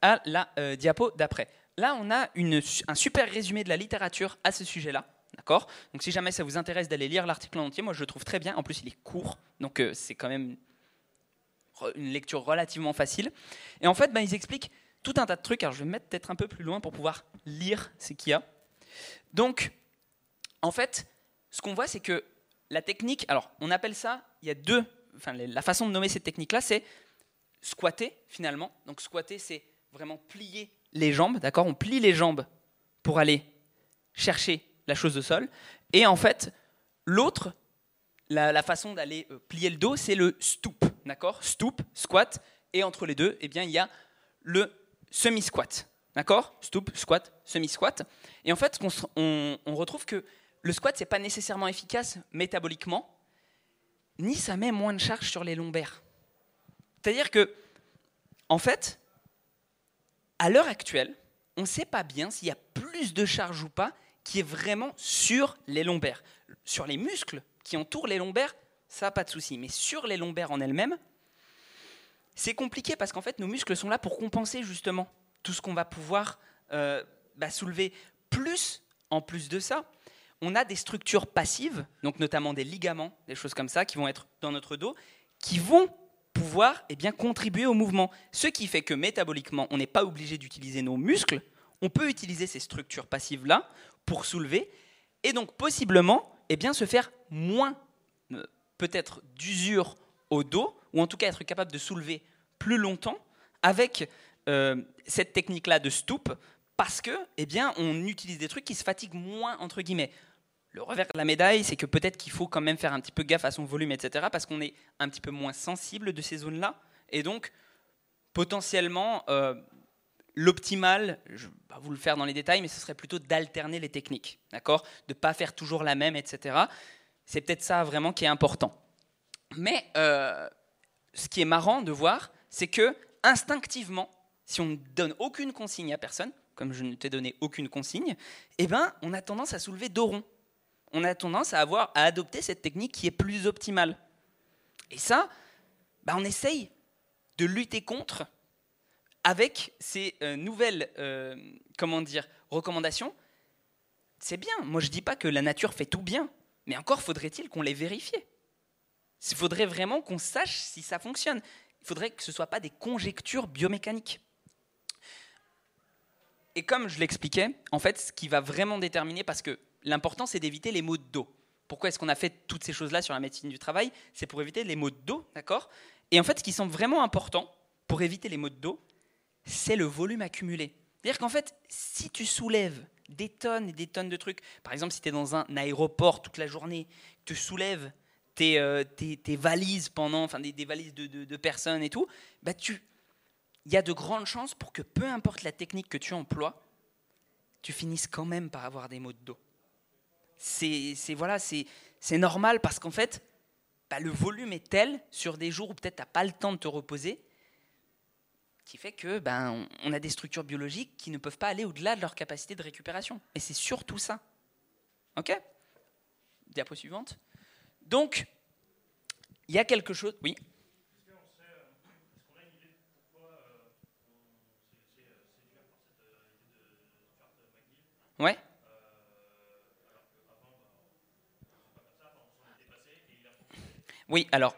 à la diapo d'après. Là, on a un super résumé de la littérature à ce sujet-là. D'accord? Donc si jamais ça vous intéresse d'aller lire l'article en entier, moi je le trouve très bien. En plus, il est court, donc euh, c'est quand même une lecture relativement facile. Et en fait, ben, ils expliquent tout un tas de trucs. Alors je vais me mettre peut-être un peu plus loin pour pouvoir lire ce qu'il y a. Donc, en fait, ce qu'on voit, c'est que la technique, alors on appelle ça, il y a deux, enfin la façon de nommer cette technique-là, c'est squatter finalement. Donc squatter, c'est vraiment plier les jambes, d'accord? On plie les jambes pour aller chercher la chose au sol. Et en fait, l'autre, la, façon d'aller euh, plier le dos, c'est le stoop, d'accord? Stoop, squat, et entre les deux, eh bien, il y a le semi-squat, d'accord? Stoop, squat, semi-squat. Et en fait, on, on, retrouve que le squat, c'est pas nécessairement efficace métaboliquement, ni ça met moins de charge sur les lombaires. C'est-à-dire que, en fait, à l'heure actuelle, on ne sait pas bien s'il y a plus de charge ou pas qui est vraiment sur les lombaires. Sur les muscles qui entourent les lombaires, ça, pas de souci. Mais sur les lombaires en elles-mêmes, c'est compliqué parce qu'en fait, nos muscles sont là pour compenser justement tout ce qu'on va pouvoir euh, bah, soulever. Plus, en plus de ça, on a des structures passives, donc notamment des ligaments, des choses comme ça, qui vont être dans notre dos, qui vont pouvoir eh bien, contribuer au mouvement. Ce qui fait que métaboliquement, on n'est pas obligé d'utiliser nos muscles, on peut utiliser ces structures passives-là pour soulever, et donc possiblement eh bien, se faire moins euh, peut-être d'usure au dos, ou en tout cas être capable de soulever plus longtemps avec euh, cette technique-là de stoop, parce que eh bien, on utilise des trucs qui se fatiguent moins, entre guillemets. Le revers de la médaille, c'est que peut-être qu'il faut quand même faire un petit peu gaffe à son volume, etc., parce qu'on est un petit peu moins sensible de ces zones-là, et donc potentiellement, euh, L'optimal, je vais pas vous le faire dans les détails, mais ce serait plutôt d'alterner les techniques, d'accord? De ne pas faire toujours la même, etc. C'est peut-être ça vraiment qui est important. Mais euh, ce qui est marrant de voir, c'est que instinctivement, si on ne donne aucune consigne à personne, comme je ne t'ai donné aucune consigne, eh ben, on a tendance à soulever dos rond. On a tendance à avoir à adopter cette technique qui est plus optimale. Et ça, bah, on essaye de lutter contre avec ces euh, nouvelles euh, comment dire, recommandations, c'est bien. Moi, je dis pas que la nature fait tout bien, mais encore faudrait-il qu'on les vérifie. Il faudrait vraiment qu'on sache si ça fonctionne. Il faudrait que ce ne soit pas des conjectures biomécaniques. Et comme je l'expliquais, en fait, ce qui va vraiment déterminer, parce que l'important, c'est d'éviter les maux de dos. Pourquoi est-ce qu'on a fait toutes ces choses-là sur la médecine du travail? C'est pour éviter les maux de dos, d'accord? Et en fait, ce qui semble vraiment important pour éviter les maux de dos, c'est le volume accumulé. C'est-à-dire qu'en fait, si tu soulèves des tonnes et des tonnes de trucs, par exemple, si tu es dans un aéroport toute la journée, tu soulèves tes, euh, valises pendant, enfin des, valises de, personnes et tout, bah tu, il y a de grandes chances pour que peu importe la technique que tu emploies, tu finisses quand même par avoir des maux de dos. C'est voilà, c'est normal parce qu'en fait, bah, le volume est tel sur des jours où peut-être tu n'as pas le temps de te reposer, qui fait que ben on a des structures biologiques qui ne peuvent pas aller au-delà de leur capacité de récupération. Et c'est surtout ça. Ok? Diapo suivante. Donc, il y a quelque chose. Oui? Ouais. Oui, alors.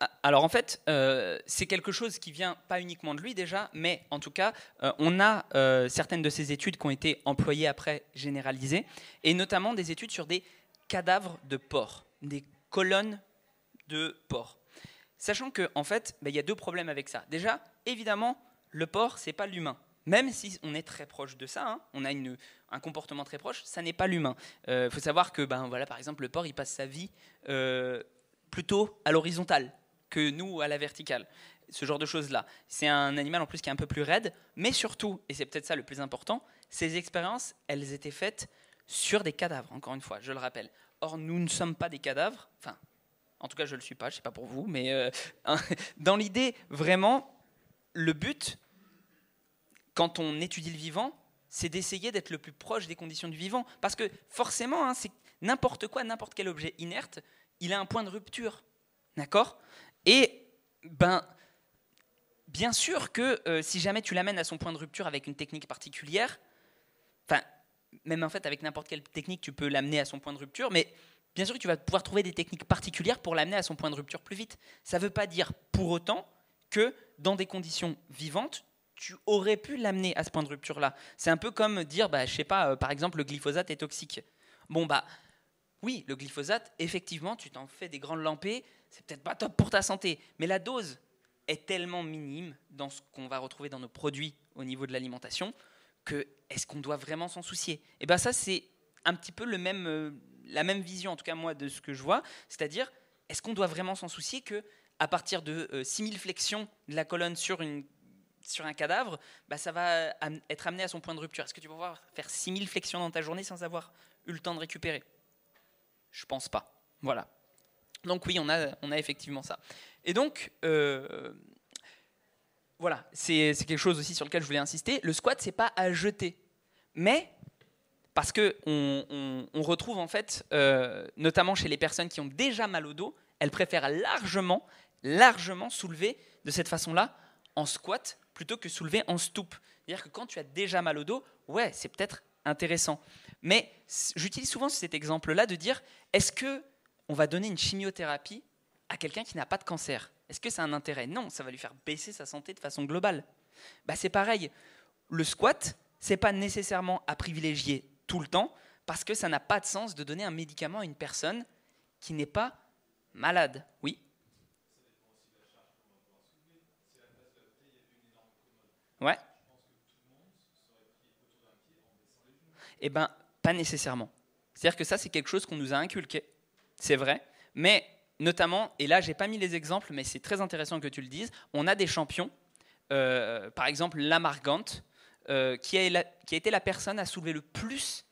Ah, alors en fait, euh, c'est quelque chose qui vient pas uniquement de lui déjà, mais en tout cas, euh, on a euh, certaines de ces études qui ont été employées après généralisées, et notamment des études sur des cadavres de porcs, des colonnes de porcs. Sachant qu'en en fait, ben, il y a deux problèmes avec ça. Déjà, évidemment, le porc, c'est pas l'humain même si on est très proche de ça, hein, on a un comportement très proche, ça n'est pas l'humain. Il euh, faut savoir que, ben, voilà, par exemple, le porc, il passe sa vie euh, plutôt à l'horizontale que nous à la verticale. Ce genre de choses-là. C'est un animal en plus qui est un peu plus raide, mais surtout, et c'est peut-être ça le plus important, ces expériences, elles étaient faites sur des cadavres, encore une fois, je le rappelle. Or, nous ne sommes pas des cadavres, enfin, en tout cas, je ne le suis pas, je ne sais pas pour vous, mais euh, dans l'idée, vraiment, le but, quand on étudie le vivant, c'est d'essayer d'être le plus proche des conditions du vivant. Parce que forcément, hein, c'est n'importe quoi, n'importe quel objet inerte, il a un point de rupture. D'accord? Et ben, bien sûr que euh, si jamais tu l'amènes à son point de rupture avec une technique particulière, enfin, même en fait avec n'importe quelle technique, tu peux l'amener à son point de rupture, mais bien sûr que tu vas pouvoir trouver des techniques particulières pour l'amener à son point de rupture plus vite. Ça ne veut pas dire pour autant que dans des conditions vivantes, tu aurais pu l'amener à ce point de rupture-là. C'est un peu comme dire, bah, je sais pas, euh, par exemple, le glyphosate est toxique. Bon, bah, oui, le glyphosate, effectivement, tu t'en fais des grandes lampées, c'est peut-être pas top pour ta santé, mais la dose est tellement minime dans ce qu'on va retrouver dans nos produits au niveau de l'alimentation que est-ce qu'on doit vraiment s'en soucier? Et eh bien ça, c'est un petit peu le même, euh, la même vision, en tout cas moi, de ce que je vois, c'est-à-dire, est-ce qu'on doit vraiment s'en soucier que à partir de 6000 euh, flexions de la colonne sur une sur un cadavre, bah, ça va être amené à son point de rupture. Est-ce que tu vas pouvoir faire 6000 flexions dans ta journée sans avoir eu le temps de récupérer? Je pense pas. Voilà. Donc oui, on a, on a effectivement ça. Et donc, euh, voilà, c'est quelque chose aussi sur lequel je voulais insister. Le squat, c'est pas à jeter, mais parce que on, retrouve en fait, euh, notamment chez les personnes qui ont déjà mal au dos, elles préfèrent largement, largement soulever de cette façon-là en squat plutôt que soulever en stoupe. C'est-à-dire que quand tu as déjà mal au dos, ouais, c'est peut-être intéressant. Mais j'utilise souvent cet exemple-là de dire est-ce que on va donner une chimiothérapie à quelqu'un qui n'a pas de cancer? Est-ce que c'est un intérêt? Non, ça va lui faire baisser sa santé de façon globale. Bah, c'est pareil. Le squat, c'est pas nécessairement à privilégier tout le temps parce que ça n'a pas de sens de donner un médicament à une personne qui n'est pas malade. Oui Ouais. Eh bien, pas nécessairement. C'est-à-dire que ça, c'est quelque chose qu'on nous a inculqué, c'est vrai, mais notamment, et là, j'ai pas mis les exemples, mais c'est très intéressant que tu le dises, on a des champions, euh, par exemple Lamargante, euh, qui, a, été la personne à soulever le plus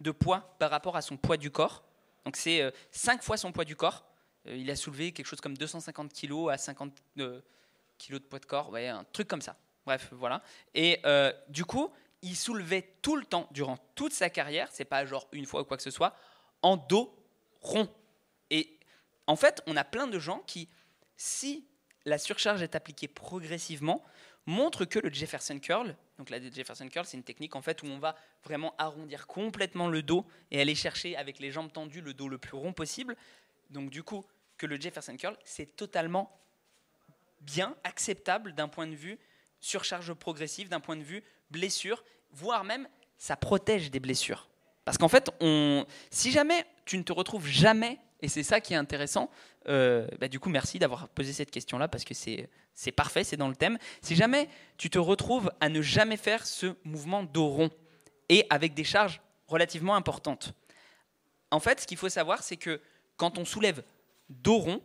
de poids par rapport à son poids du corps. Donc c'est euh, 5 fois son poids du corps. Euh, il a soulevé quelque chose comme 250 kg à 50 kg de poids de corps, un truc comme ça. Bref, voilà. Et euh, du coup, il soulevait tout le temps, durant toute sa carrière, c'est pas genre une fois ou quoi que ce soit, en dos rond. Et en fait, on a plein de gens qui, si la surcharge est appliquée progressivement, montrent que le Jefferson curl, donc la Jefferson curl, c'est une technique en fait où on va vraiment arrondir complètement le dos et aller chercher avec les jambes tendues le dos le plus rond possible. Donc du coup, que le Jefferson curl, c'est totalement bien acceptable d'un point de vue surcharge progressive, d'un point de vue blessure, voire même ça protège des blessures. Parce qu'en fait, si jamais tu ne te retrouves jamais, et c'est ça qui est intéressant, euh, bah, du coup, merci d'avoir posé cette question-là parce que c'est c'est parfait, c'est dans le thème. Si jamais tu te retrouves à ne jamais faire ce mouvement dos rond et avec des charges relativement importantes, en fait, ce qu'il faut savoir, c'est que quand on soulève dos rond,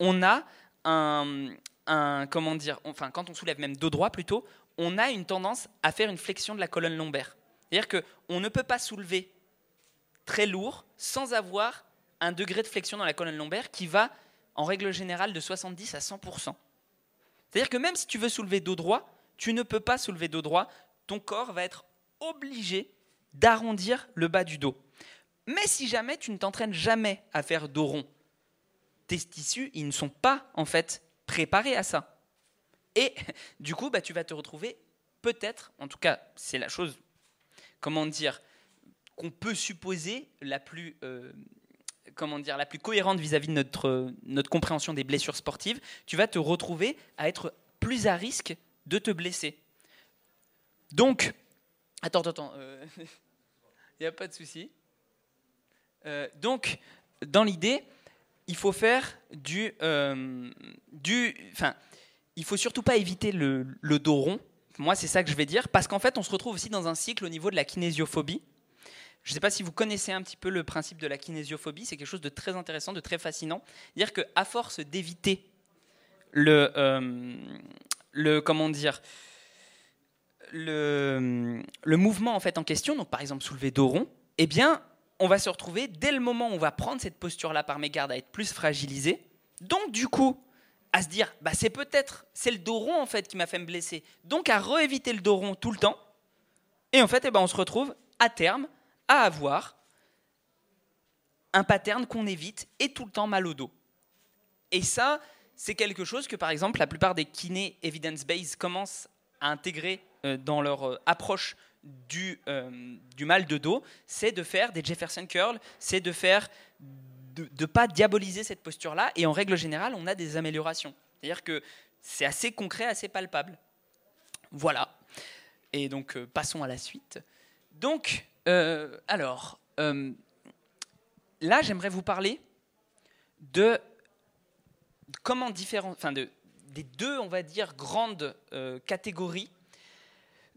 on a un, un, comment dire, enfin quand on soulève même dos droit plutôt, on a une tendance à faire une flexion de la colonne lombaire. C'est-à-dire qu'on ne peut pas soulever très lourd sans avoir un degré de flexion dans la colonne lombaire qui va en règle générale de 70 à 100%. C'est-à-dire que même si tu veux soulever dos droit, tu ne peux pas soulever dos droit, ton corps va être obligé d'arrondir le bas du dos. Mais si jamais tu ne t'entraînes jamais à faire dos rond, tes tissus, ils ne sont pas en fait préparés à ça. Et du coup, bah, tu vas te retrouver peut-être, en tout cas, c'est la chose, comment dire, qu'on peut supposer la plus, euh, comment dire, la plus cohérente vis-à-vis de notre, notre compréhension des blessures sportives, tu vas te retrouver à être plus à risque de te blesser. Donc, attends, attends, il euh, n'y a pas de souci. Euh, donc, dans l'idée, il faut faire du, euh, du, enfin, il faut surtout pas éviter le, le dos rond. Moi, c'est ça que je vais dire, parce qu'en fait, on se retrouve aussi dans un cycle au niveau de la kinésiophobie. Je ne sais pas si vous connaissez un petit peu le principe de la kinésiophobie, c'est quelque chose de très intéressant, de très fascinant. Dire qu'à force d'éviter le, euh, comment dire, le, le, mouvement en fait en question, donc par exemple soulever dos rond, eh bien, on va se retrouver dès le moment où on va prendre cette posture-là par mégarde à être plus fragilisé. Donc du coup, à se dire, bah, c'est peut-être c'est le dos rond en fait qui m'a fait me blesser. Donc à rééviter le dos rond tout le temps. Et en fait, eh ben, on se retrouve à terme à avoir un pattern qu'on évite et tout le temps mal au dos. Et ça, c'est quelque chose que, par exemple, la plupart des kinés evidence-based commencent à intégrer euh, dans leur euh, approche du, euh, du, mal de dos, c'est de faire des Jefferson curls, c'est de faire de ne pas diaboliser cette posture-là, et en règle générale, on a des améliorations. C'est-à-dire que c'est assez concret, assez palpable. Voilà. Et donc, passons à la suite. Donc, euh, alors, euh, là, j'aimerais vous parler de comment différents, enfin de, des deux, on va dire, grandes euh, catégories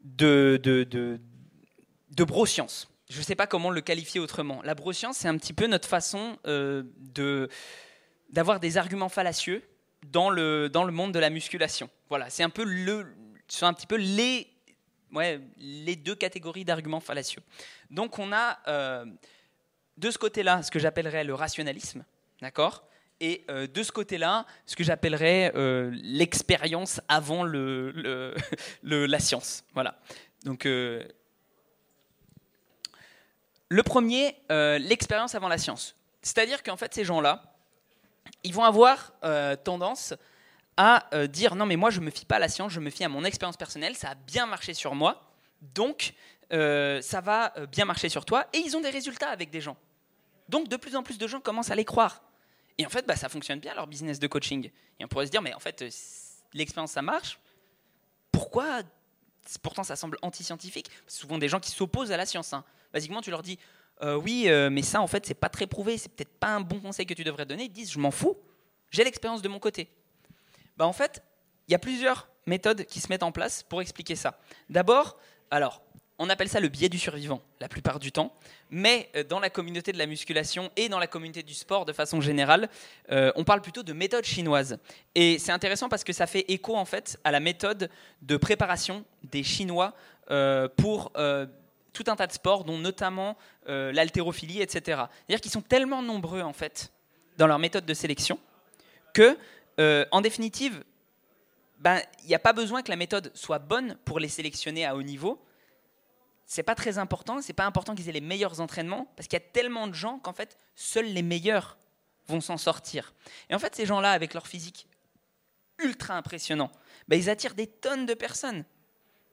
de, de, de, broscience. Je ne sais pas comment le qualifier autrement. La broscience, c'est un petit peu notre façon de d'avoir des arguments fallacieux dans le, dans le monde de la musculation. Voilà, c'est un peu sont un petit peu les ouais, les deux catégories d'arguments fallacieux. Donc on a euh, de ce côté-là ce que j'appellerais le rationalisme, d'accord? Et euh, de ce côté-là, ce que j'appellerais euh, l'expérience avant le, la science. Voilà. Donc, le premier, l'expérience avant la science. C'est-à-dire qu'en fait, ces gens-là, ils vont avoir tendance à euh, dire non mais moi je me fie pas à la science, je me fie à mon expérience personnelle, ça a bien marché sur moi, donc euh, ça va euh, bien marcher sur toi, et ils ont des résultats avec des gens. Donc de plus en plus de gens commencent à les croire. Et en fait, bah, ça fonctionne bien leur business de coaching. Et on pourrait se dire, mais en fait, l'expérience ça marche, pourquoi Pourtant ça semble anti-scientifique? Souvent des gens qui s'opposent à la science. Hein. Basiquement, tu leur dis, oui, mais ça en fait c'est pas très prouvé, c'est peut-être pas un bon conseil que tu devrais donner. Ils disent, je m'en fous, j'ai l'expérience de mon côté. Bah, en fait, il y a plusieurs méthodes qui se mettent en place pour expliquer ça. D'abord, alors, on appelle ça le biais du survivant la plupart du temps, mais euh, dans la communauté de la musculation et dans la communauté du sport de façon générale, euh, on parle plutôt de méthode chinoise. Et c'est intéressant parce que ça fait écho en fait à la méthode de préparation des Chinois euh, pour tout un tas de sports, dont notamment l'haltérophilie, etc. C'est-à-dire qu'ils sont tellement nombreux en fait dans leur méthode de sélection que en définitive, ben, il n'y a pas besoin que la méthode soit bonne pour les sélectionner à haut niveau. C'est pas très important, c'est pas important qu'ils aient les meilleurs entraînements, parce qu'il y a tellement de gens qu'en fait, seuls les meilleurs vont s'en sortir. Et en fait, ces gens-là, avec leur physique ultra impressionnant, bah, ils attirent des tonnes de personnes.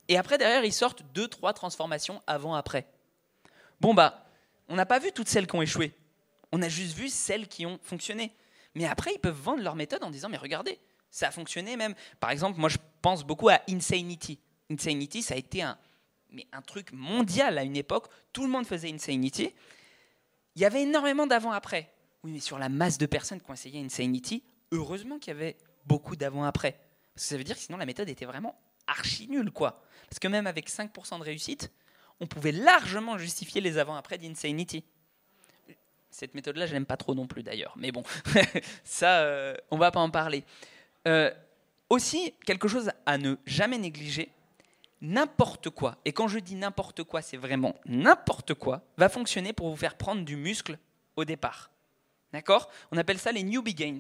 Et après, derrière, ils sortent deux, trois transformations avant-après. Bon, bah, on n'a pas vu toutes celles qui ont échoué. On a juste vu celles qui ont fonctionné. Mais après, ils peuvent vendre leur méthode en disant, mais regardez, ça a fonctionné même. Par exemple, moi, je pense beaucoup à Insanity. Insanity, ça a été un, mais un truc mondial à une époque. Tout le monde faisait Insanity. Il y avait énormément d'avant-après. Oui, mais sur la masse de personnes qui ont essayé Insanity, heureusement qu'il y avait beaucoup d'avant-après. Parce que ça veut dire que sinon la méthode était vraiment archi nulle, quoi. Parce que même avec 5% de réussite, on pouvait largement justifier les avant-après d'Insanity. Cette méthode-là, je n'aime pas trop non plus d'ailleurs. Mais bon, ça, euh, on va pas en parler. Euh, aussi, quelque chose à ne jamais négliger, n'importe quoi, et quand je dis n'importe quoi, c'est vraiment n'importe quoi, va fonctionner pour vous faire prendre du muscle au départ. D'accord? On appelle ça les newbie gains,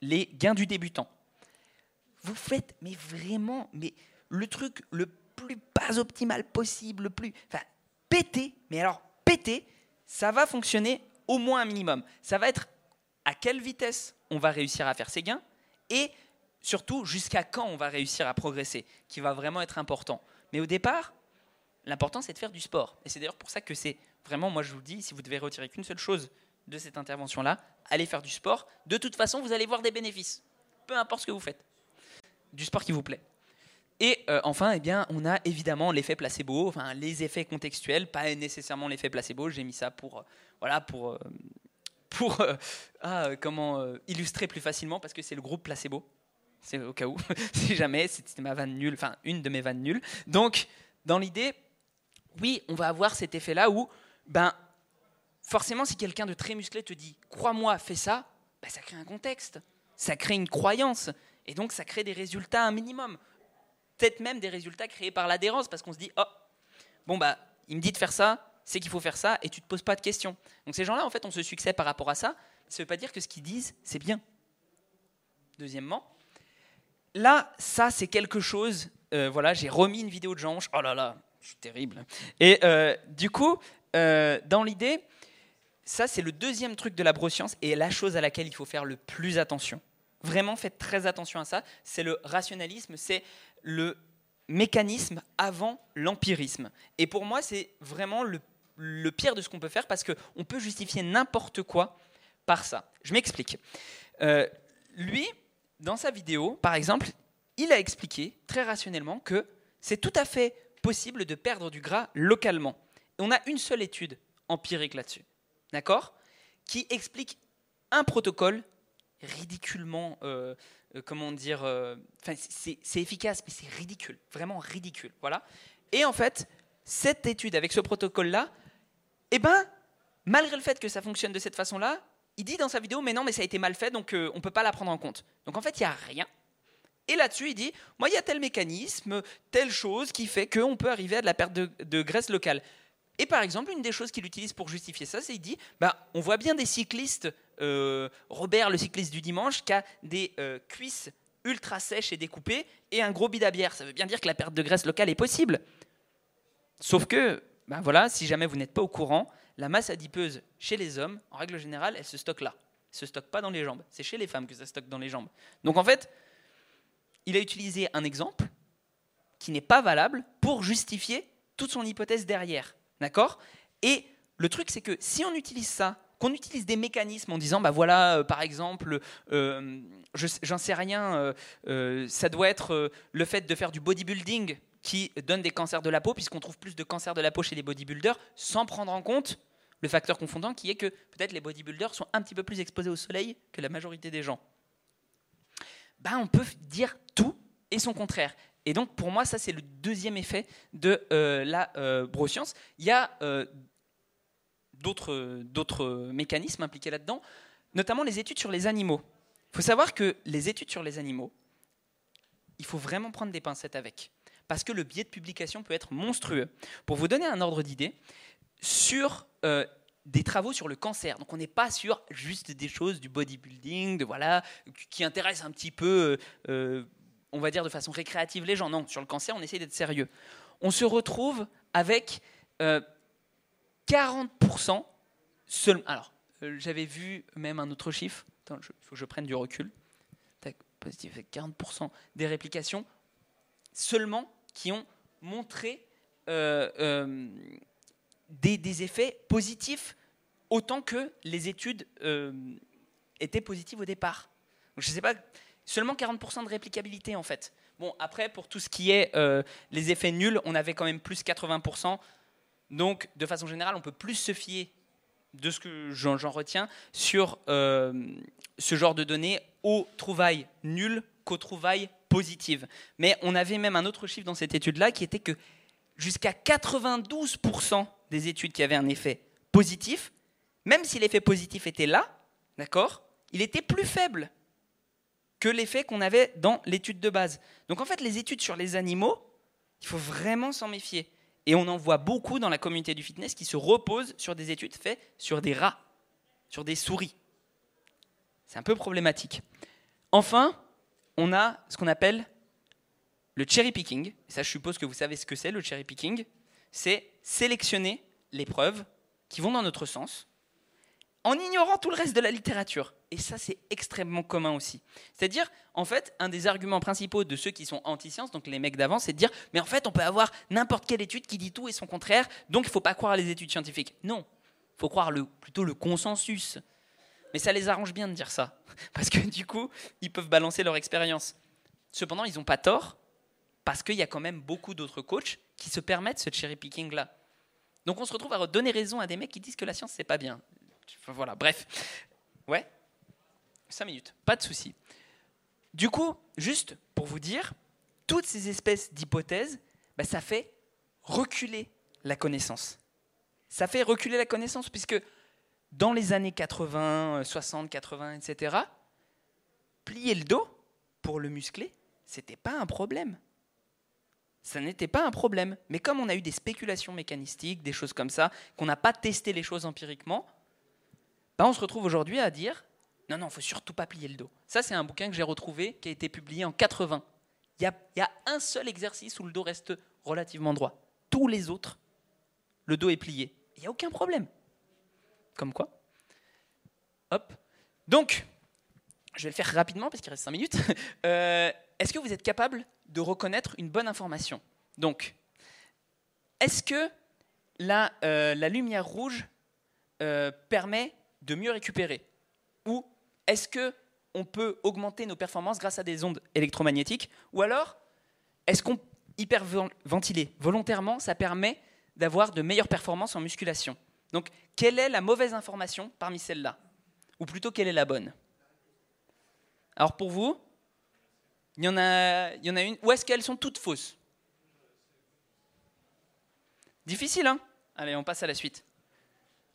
les gains du débutant. Vous faites, mais vraiment, mais le truc le plus pas optimal possible, le plus, enfin, péter, mais alors péter, ça va fonctionner au moins un minimum. Ça va être à quelle vitesse on va réussir à faire ces gains et surtout jusqu'à quand on va réussir à progresser, qui va vraiment être important. Mais au départ, l'important c'est de faire du sport. Et c'est d'ailleurs pour ça que c'est vraiment, moi je vous dis, si vous devez retirer qu'une seule chose de cette intervention-là, allez faire du sport. De toute façon, vous allez voir des bénéfices, peu importe ce que vous faites. Du sport qui vous plaît. Et euh, enfin, eh bien, on a évidemment l'effet placebo, enfin les effets contextuels, pas nécessairement l'effet placebo. J'ai mis ça pour, euh, voilà, pour, euh, pour ah, comment illustrer plus facilement, parce que c'est le groupe placebo. C'est au cas où, si jamais, c'était ma vanne nulle, enfin une de mes vannes nulles. Donc, dans l'idée, oui, on va avoir cet effet-là où, ben, forcément, si quelqu'un de très musclé te dit, crois-moi, fais ça, ben, ça crée un contexte, ça crée une croyance, et donc ça crée des résultats un minimum. Peut-être même des résultats créés par l'adhérence, parce qu'on se dit, oh, bon, bah, il me dit de faire ça, c'est qu'il faut faire ça, et tu te poses pas de questions. Donc ces gens-là, en fait, on se succès par rapport à ça. Ça ne veut pas dire que ce qu'ils disent, c'est bien. Deuxièmement, là, ça, c'est quelque chose. Euh, voilà, j'ai remis une vidéo de Jean. Oh là là, je suis terrible. Et euh, du coup, euh, dans l'idée, ça, c'est le deuxième truc de la broscience et la chose à laquelle il faut faire le plus attention. Vraiment, faites très attention à ça. C'est le rationalisme, c'est le mécanisme avant l'empirisme. Et pour moi, c'est vraiment le, pire de ce qu'on peut faire parce qu'on peut justifier n'importe quoi par ça. Je m'explique. lui, dans sa vidéo, par exemple, il a expliqué très rationnellement que c'est tout à fait possible de perdre du gras localement. on a une seule étude empirique là-dessus, d'accord Qui explique un protocole ridiculement, euh, euh, comment dire, euh, c'est efficace, mais c'est ridicule, vraiment ridicule, voilà. Et en fait, cette étude avec ce protocole-là, eh ben, malgré le fait que ça fonctionne de cette façon-là, il dit dans sa vidéo, mais non, mais ça a été mal fait, donc euh, on ne peut pas la prendre en compte. Donc en fait, il n'y a rien. Et là-dessus, il dit, moi, il y a tel mécanisme, telle chose qui fait qu'on peut arriver à de la perte de, graisse locale. Et par exemple, une des choses qu'il utilise pour justifier ça, c'est qu'il dit, bah, on voit bien des cyclistes, euh, Robert, le cycliste du dimanche, qui a des euh, cuisses ultra sèches et découpées et un gros bide à bière. Ça veut bien dire que la perte de graisse locale est possible. Sauf que, ben voilà, si jamais vous n'êtes pas au courant, la masse adipeuse chez les hommes, en règle générale, elle se stocke là. Elle se stocke pas dans les jambes. C'est chez les femmes que ça stocke dans les jambes. Donc en fait, il a utilisé un exemple qui n'est pas valable pour justifier toute son hypothèse derrière. D'accord? Et le truc, c'est que si on utilise ça, qu'on utilise des mécanismes en disant, bah voilà, euh, par exemple, euh, j'en sais rien, euh, ça doit être le fait de faire du bodybuilding qui donne des cancers de la peau, puisqu'on trouve plus de cancers de la peau chez les bodybuilders, sans prendre en compte le facteur confondant qui est que peut-être les bodybuilders sont un petit peu plus exposés au soleil que la majorité des gens. Ben, on peut dire tout et son contraire. Et donc, pour moi, ça, c'est le deuxième effet de euh, la euh, broscience. Il y a euh, d'autres mécanismes impliqués là-dedans, notamment les études sur les animaux. Il faut savoir que les études sur les animaux, il faut vraiment prendre des pincettes avec parce que le biais de publication peut être monstrueux. Pour vous donner un ordre d'idée, sur euh, des travaux sur le cancer. Donc on n'est pas sur juste des choses du bodybuilding, de voilà, qui intéressent un petit peu, euh, euh, on va dire de façon récréative les gens. Non, sur le cancer, on essaie d'être sérieux. On se retrouve avec 40% seulement. Alors, j'avais vu même un autre chiffre. il faut que je prenne du recul. positif, 40% des réplications seulement qui ont montré euh, euh, des, effets positifs autant que les études euh, étaient positives au départ. je ne sais pas, seulement 40% de réplicabilité en fait. Bon, après, pour tout ce qui est les effets nuls, on avait quand même plus 80%. Donc, de façon générale, on peut plus se fier de ce que j'en retiens sur ce genre de données aux trouvailles nulles qu'aux trouvailles positives. Mais on avait même un autre chiffre dans cette étude-là qui était que jusqu'à 92% des études qui avaient un effet positif, même si l'effet positif était là, d'accord, il était plus faible que l'effet qu'on avait dans l'étude de base. Donc en fait, les études sur les animaux, il faut vraiment s'en méfier. Et on en voit beaucoup dans la communauté du fitness qui se reposent sur des études faites sur des rats, sur des souris. C'est un peu problématique. Enfin, on a ce qu'on appelle le cherry picking. Ça, je suppose que vous savez ce que c'est, le cherry picking. C'est sélectionner les preuves qui vont dans notre sens en ignorant tout le reste de la littérature. Et ça, c'est extrêmement commun aussi. C'est-à-dire, en fait, un des arguments principaux de ceux qui sont anti-sciences, donc les mecs d'avant, c'est de dire, mais en fait, on peut avoir n'importe quelle étude qui dit tout et son contraire, donc il ne faut pas croire les études scientifiques. Non, il faut croire plutôt le consensus. Mais ça les arrange bien de dire ça, parce que du coup, ils peuvent balancer leur expérience. Cependant, ils n'ont pas tort, parce qu'il y a quand même beaucoup d'autres coachs qui se permettent ce cherry picking là. Donc on se retrouve à donner raison à des mecs qui disent que la science c'est pas bien. voilà, bref. Ouais 5 minutes, pas de souci. Du coup, juste pour vous dire, toutes ces espèces d'hypothèses, bah, ça fait reculer la connaissance. Ça fait reculer la connaissance puisque dans les années 80, 60, 80, etc., plier le dos pour le muscler, c'était pas un problème ça n'était pas un problème. Mais comme on a eu des spéculations mécanistiques, des choses comme ça, qu'on n'a pas testé les choses empiriquement, bah, on se retrouve aujourd'hui à dire non, non, il faut surtout pas plier le dos. Ça, c'est un bouquin que j'ai retrouvé qui a été publié en 80. Il y a, un seul exercice où le dos reste relativement droit. Tous les autres, le dos est plié. Il n'y a aucun problème. Comme quoi. Hop. Donc, je vais le faire rapidement parce qu'il reste 5 minutes. Euh, est-ce que vous êtes capable de reconnaître une bonne information? Donc, est-ce que la, euh, lumière rouge euh, permet de mieux récupérer? Ou est-ce que on peut augmenter nos performances grâce à des ondes électromagnétiques? Ou alors, est-ce qu'on hyperventiler volontairement, ça permet d'avoir de meilleures performances en musculation Donc, quelle est la mauvaise information parmi celles-là? Ou plutôt, quelle est la bonne? Alors, pour vous, il y en a, une. Ou est-ce qu'elles sont toutes fausses? Difficile, hein? Allez, on passe à la suite.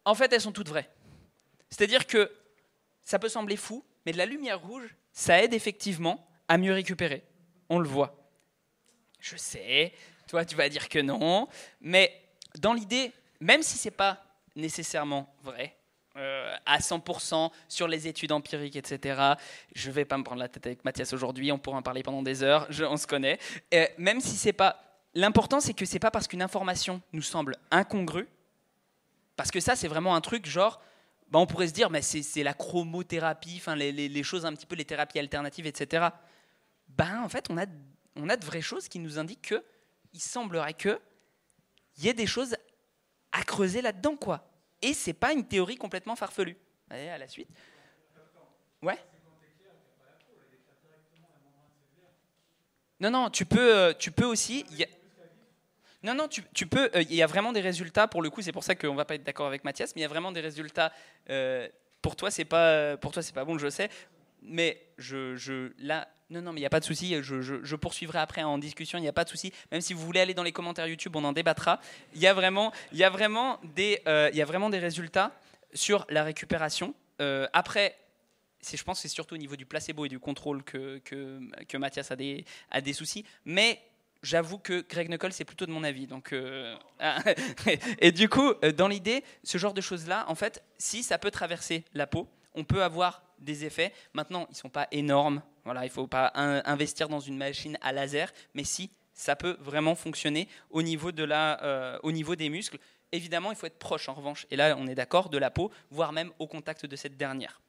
En fait, elles sont toutes vraies. C'est-à-dire que ça peut sembler fou, mais de la lumière rouge, ça aide effectivement à mieux récupérer. On le voit. Je sais, toi tu vas dire que non, mais dans l'idée, même si c'est pas nécessairement vrai, euh, à 100% sur les études empiriques, etc. Je vais pas me prendre la tête avec Mathias aujourd'hui, on pourra en parler pendant des heures, on se connaît. même si c'est pas... L'important, c'est que c'est pas parce qu'une information nous semble incongrue, parce que ça, c'est vraiment un truc genre, bah, on pourrait se dire, mais c'est la chromothérapie, enfin les, les, choses un petit peu, les thérapies alternatives, etc. Ben, en fait, on a, on a de vraies choses qui nous indiquent que il semblerait qu'il y ait des choses à creuser là-dedans, quoi. Et c'est pas une théorie complètement farfelue. Allez, à la suite. Ouais. Non, non, tu peux, euh, tu peux aussi. Non, non, tu, tu peux. Euh, il y a vraiment des résultats. Pour le coup, c'est pour ça qu'on va pas être d'accord avec Mathias, mais il y a vraiment des résultats. Euh, pour toi, c'est pas, pour toi, c'est pas bon, je sais. Mais je, je là, non, non, mais il n'y a pas de souci. Je, poursuivrai après en discussion. Il n'y a pas de souci. Même si vous voulez aller dans les commentaires YouTube, on en débattra. Il y a vraiment, il y a vraiment des, euh, y a vraiment des résultats sur la récupération. Euh, après, je pense que c'est surtout au niveau du placebo et du contrôle que, que, Mathias a des, a des soucis. Mais j'avoue que Greg Knuckles, c'est plutôt de mon avis. Donc, euh, et du coup, dans l'idée, ce genre de choses-là, en fait, si ça peut traverser la peau, on peut avoir des effets. Maintenant, ils ne sont pas énormes. Voilà, il ne faut pas investir dans une machine à laser, mais si, ça peut vraiment fonctionner au niveau, de la, euh, au niveau des muscles. Évidemment, il faut être proche en revanche, et là on est d'accord, de la peau, voire même au contact de cette dernière.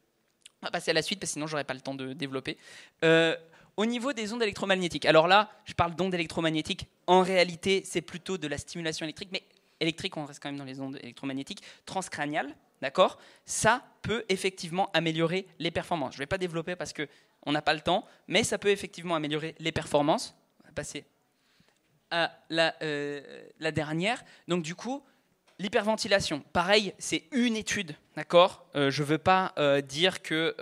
On va passer à la suite parce que sinon j'aurais pas le temps de développer. Euh, au niveau des ondes électromagnétiques, alors là, je parle d'ondes électromagnétiques. En réalité, c'est plutôt de la stimulation électrique, mais électrique, on reste quand même dans les ondes électromagnétiques transcraniales, d'accord? Ça peut effectivement améliorer les performances. Je ne vais pas développer parce qu'on n'a pas le temps, mais ça peut effectivement améliorer les performances. On va passer à la, euh, dernière. Donc du coup, L'hyperventilation, pareil, c'est une étude, d'accord? Euh, Je ne veux pas euh, dire que...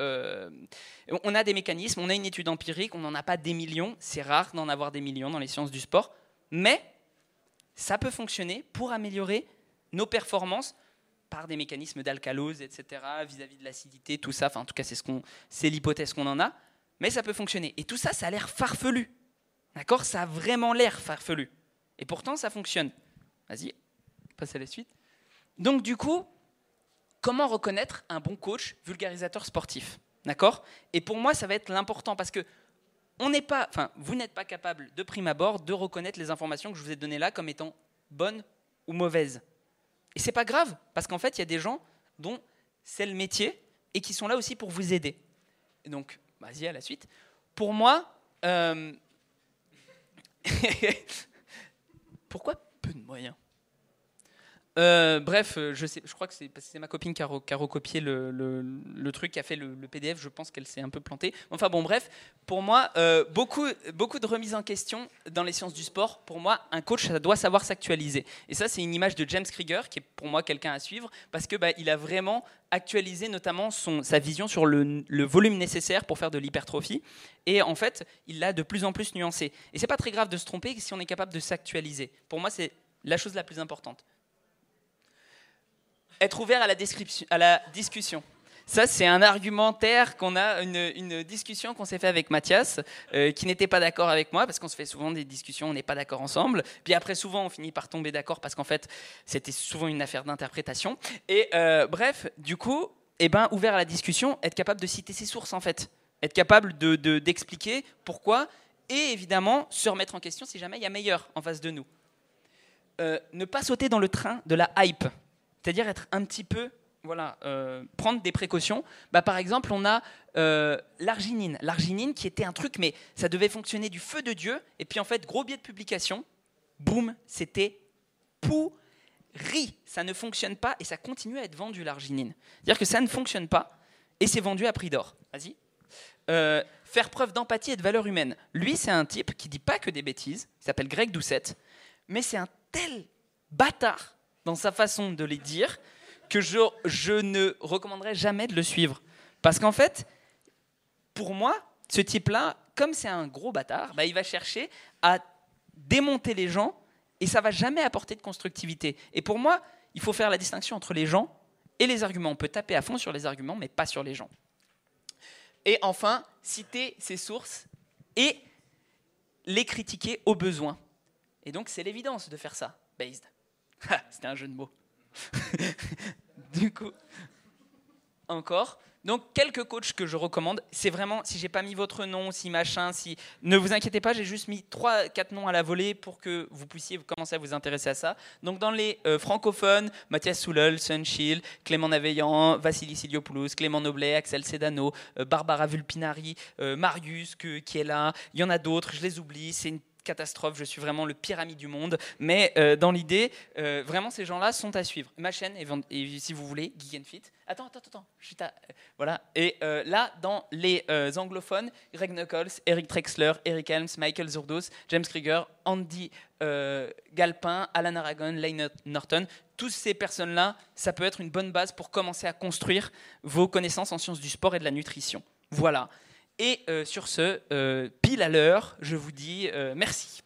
On a des mécanismes, on a une étude empirique, on n'en a pas des millions, c'est rare d'en avoir des millions dans les sciences du sport, mais ça peut fonctionner pour améliorer nos performances par des mécanismes d'alcalose, etc., vis-à-vis de l'acidité, tout ça, en tout cas c'est l'hypothèse qu'on en a, mais ça peut fonctionner. Et tout ça, ça a l'air farfelu, d'accord? Ça a vraiment l'air farfelu. Et pourtant, ça fonctionne. Vas-y, passe à la suite. Donc du coup, comment reconnaître un bon coach vulgarisateur sportif? D'accord? Et pour moi, ça va être l'important parce que on n'est pas, enfin, vous n'êtes pas capable de prime abord de reconnaître les informations que je vous ai données là comme étant bonnes ou mauvaises. Et c'est pas grave parce qu'en fait, il y a des gens dont c'est le métier et qui sont là aussi pour vous aider. Donc, vas-y à la suite. Pour moi, euh, pourquoi peu de moyens? Euh, bref, euh, je, crois que c'est ma copine qui a, recopié le, truc, qui a fait le, PDF. Je pense qu'elle s'est un peu plantée. Enfin bon, bref, pour moi, euh, beaucoup, de remises en question dans les sciences du sport. Pour moi, un coach, doit savoir s'actualiser. Et ça, c'est une image de James Krieger, qui est pour moi quelqu'un à suivre, parce que bah, il a vraiment actualisé notamment sa vision sur le, volume nécessaire pour faire de l'hypertrophie. Et en fait, il l'a de plus en plus nuancé. Et c'est pas très grave de se tromper si on est capable de s'actualiser. Pour moi, c'est la chose la plus importante être ouvert à la, discussion. Ça, c'est un argumentaire qu'on a, une, discussion qu'on s'est fait avec Mathias, euh, qui n'était pas d'accord avec moi, parce qu'on se fait souvent des discussions, on n'est pas d'accord ensemble. Puis après, souvent, on finit par tomber d'accord, parce qu'en fait, c'était souvent une affaire d'interprétation. Et euh, bref, du coup, eh ben, ouvert à la discussion, être capable de citer ses sources, en fait. Être capable d'expliquer de, pourquoi, et évidemment, se remettre en question si jamais il y a meilleur en face de nous. Euh, ne pas sauter dans le train de la hype c'est-à-dire être un petit peu, voilà, euh, prendre des précautions. Bah, par exemple, on a euh, l'arginine. L'arginine qui était un truc, mais ça devait fonctionner du feu de Dieu. Et puis en fait, gros biais de publication, boum, c'était pourri. Ça ne fonctionne pas et ça continue à être vendu, l'arginine. C'est-à-dire que ça ne fonctionne pas et c'est vendu à prix d'or. Vas-y. Euh, faire preuve d'empathie et de valeur humaine. Lui, c'est un type qui dit pas que des bêtises. Il s'appelle Greg Doucette, mais c'est un tel bâtard dans sa façon de les dire que je, ne recommanderais jamais de le suivre. Parce qu'en fait, pour moi, ce type-là, comme c'est un gros bâtard, bah, il va chercher à démonter les gens et ça va jamais apporter de constructivité. Et pour moi, il faut faire la distinction entre les gens et les arguments. On peut taper à fond sur les arguments, mais pas sur les gens. Et enfin, citer ses sources et les critiquer au besoin. Et donc, c'est l'évidence de faire ça, based. C'était un jeu de mots. du coup, encore. Donc quelques coachs que je recommande, c'est vraiment si j'ai pas mis votre nom, si machin, si ne vous inquiétez pas, j'ai juste mis trois quatre noms à la volée pour que vous puissiez commencer à vous intéresser à ça. Donc dans les euh, francophones, Mathias Soulel, Sunchill, Clément Naveillant, Vassili Siliopoulos, Clément Noblet, Axel Sedano, euh, Barbara Vulpinari, euh, Marius qui est là, il y en a d'autres, je les oublie, c'est une catastrophe, je suis vraiment le pire ami du monde. Mais euh, dans l'idée, euh, vraiment, ces gens-là sont à suivre. Ma chaîne, et, si vous voulez, Geek and Fit. Attends, attends, attends. Je suis voilà. Et euh, là, dans les anglophones, Greg Knuckles, Eric Trexler, Eric Helms, Michael Zurdos, James Krieger, Andy Galpin, Alan Aragon, Lane Norton. Tous ces personnes-là, ça peut être une bonne base pour commencer à construire vos connaissances en sciences du sport et de la nutrition. Voilà. Et euh, sur ce, euh, pile à l'heure, je vous dis euh, merci.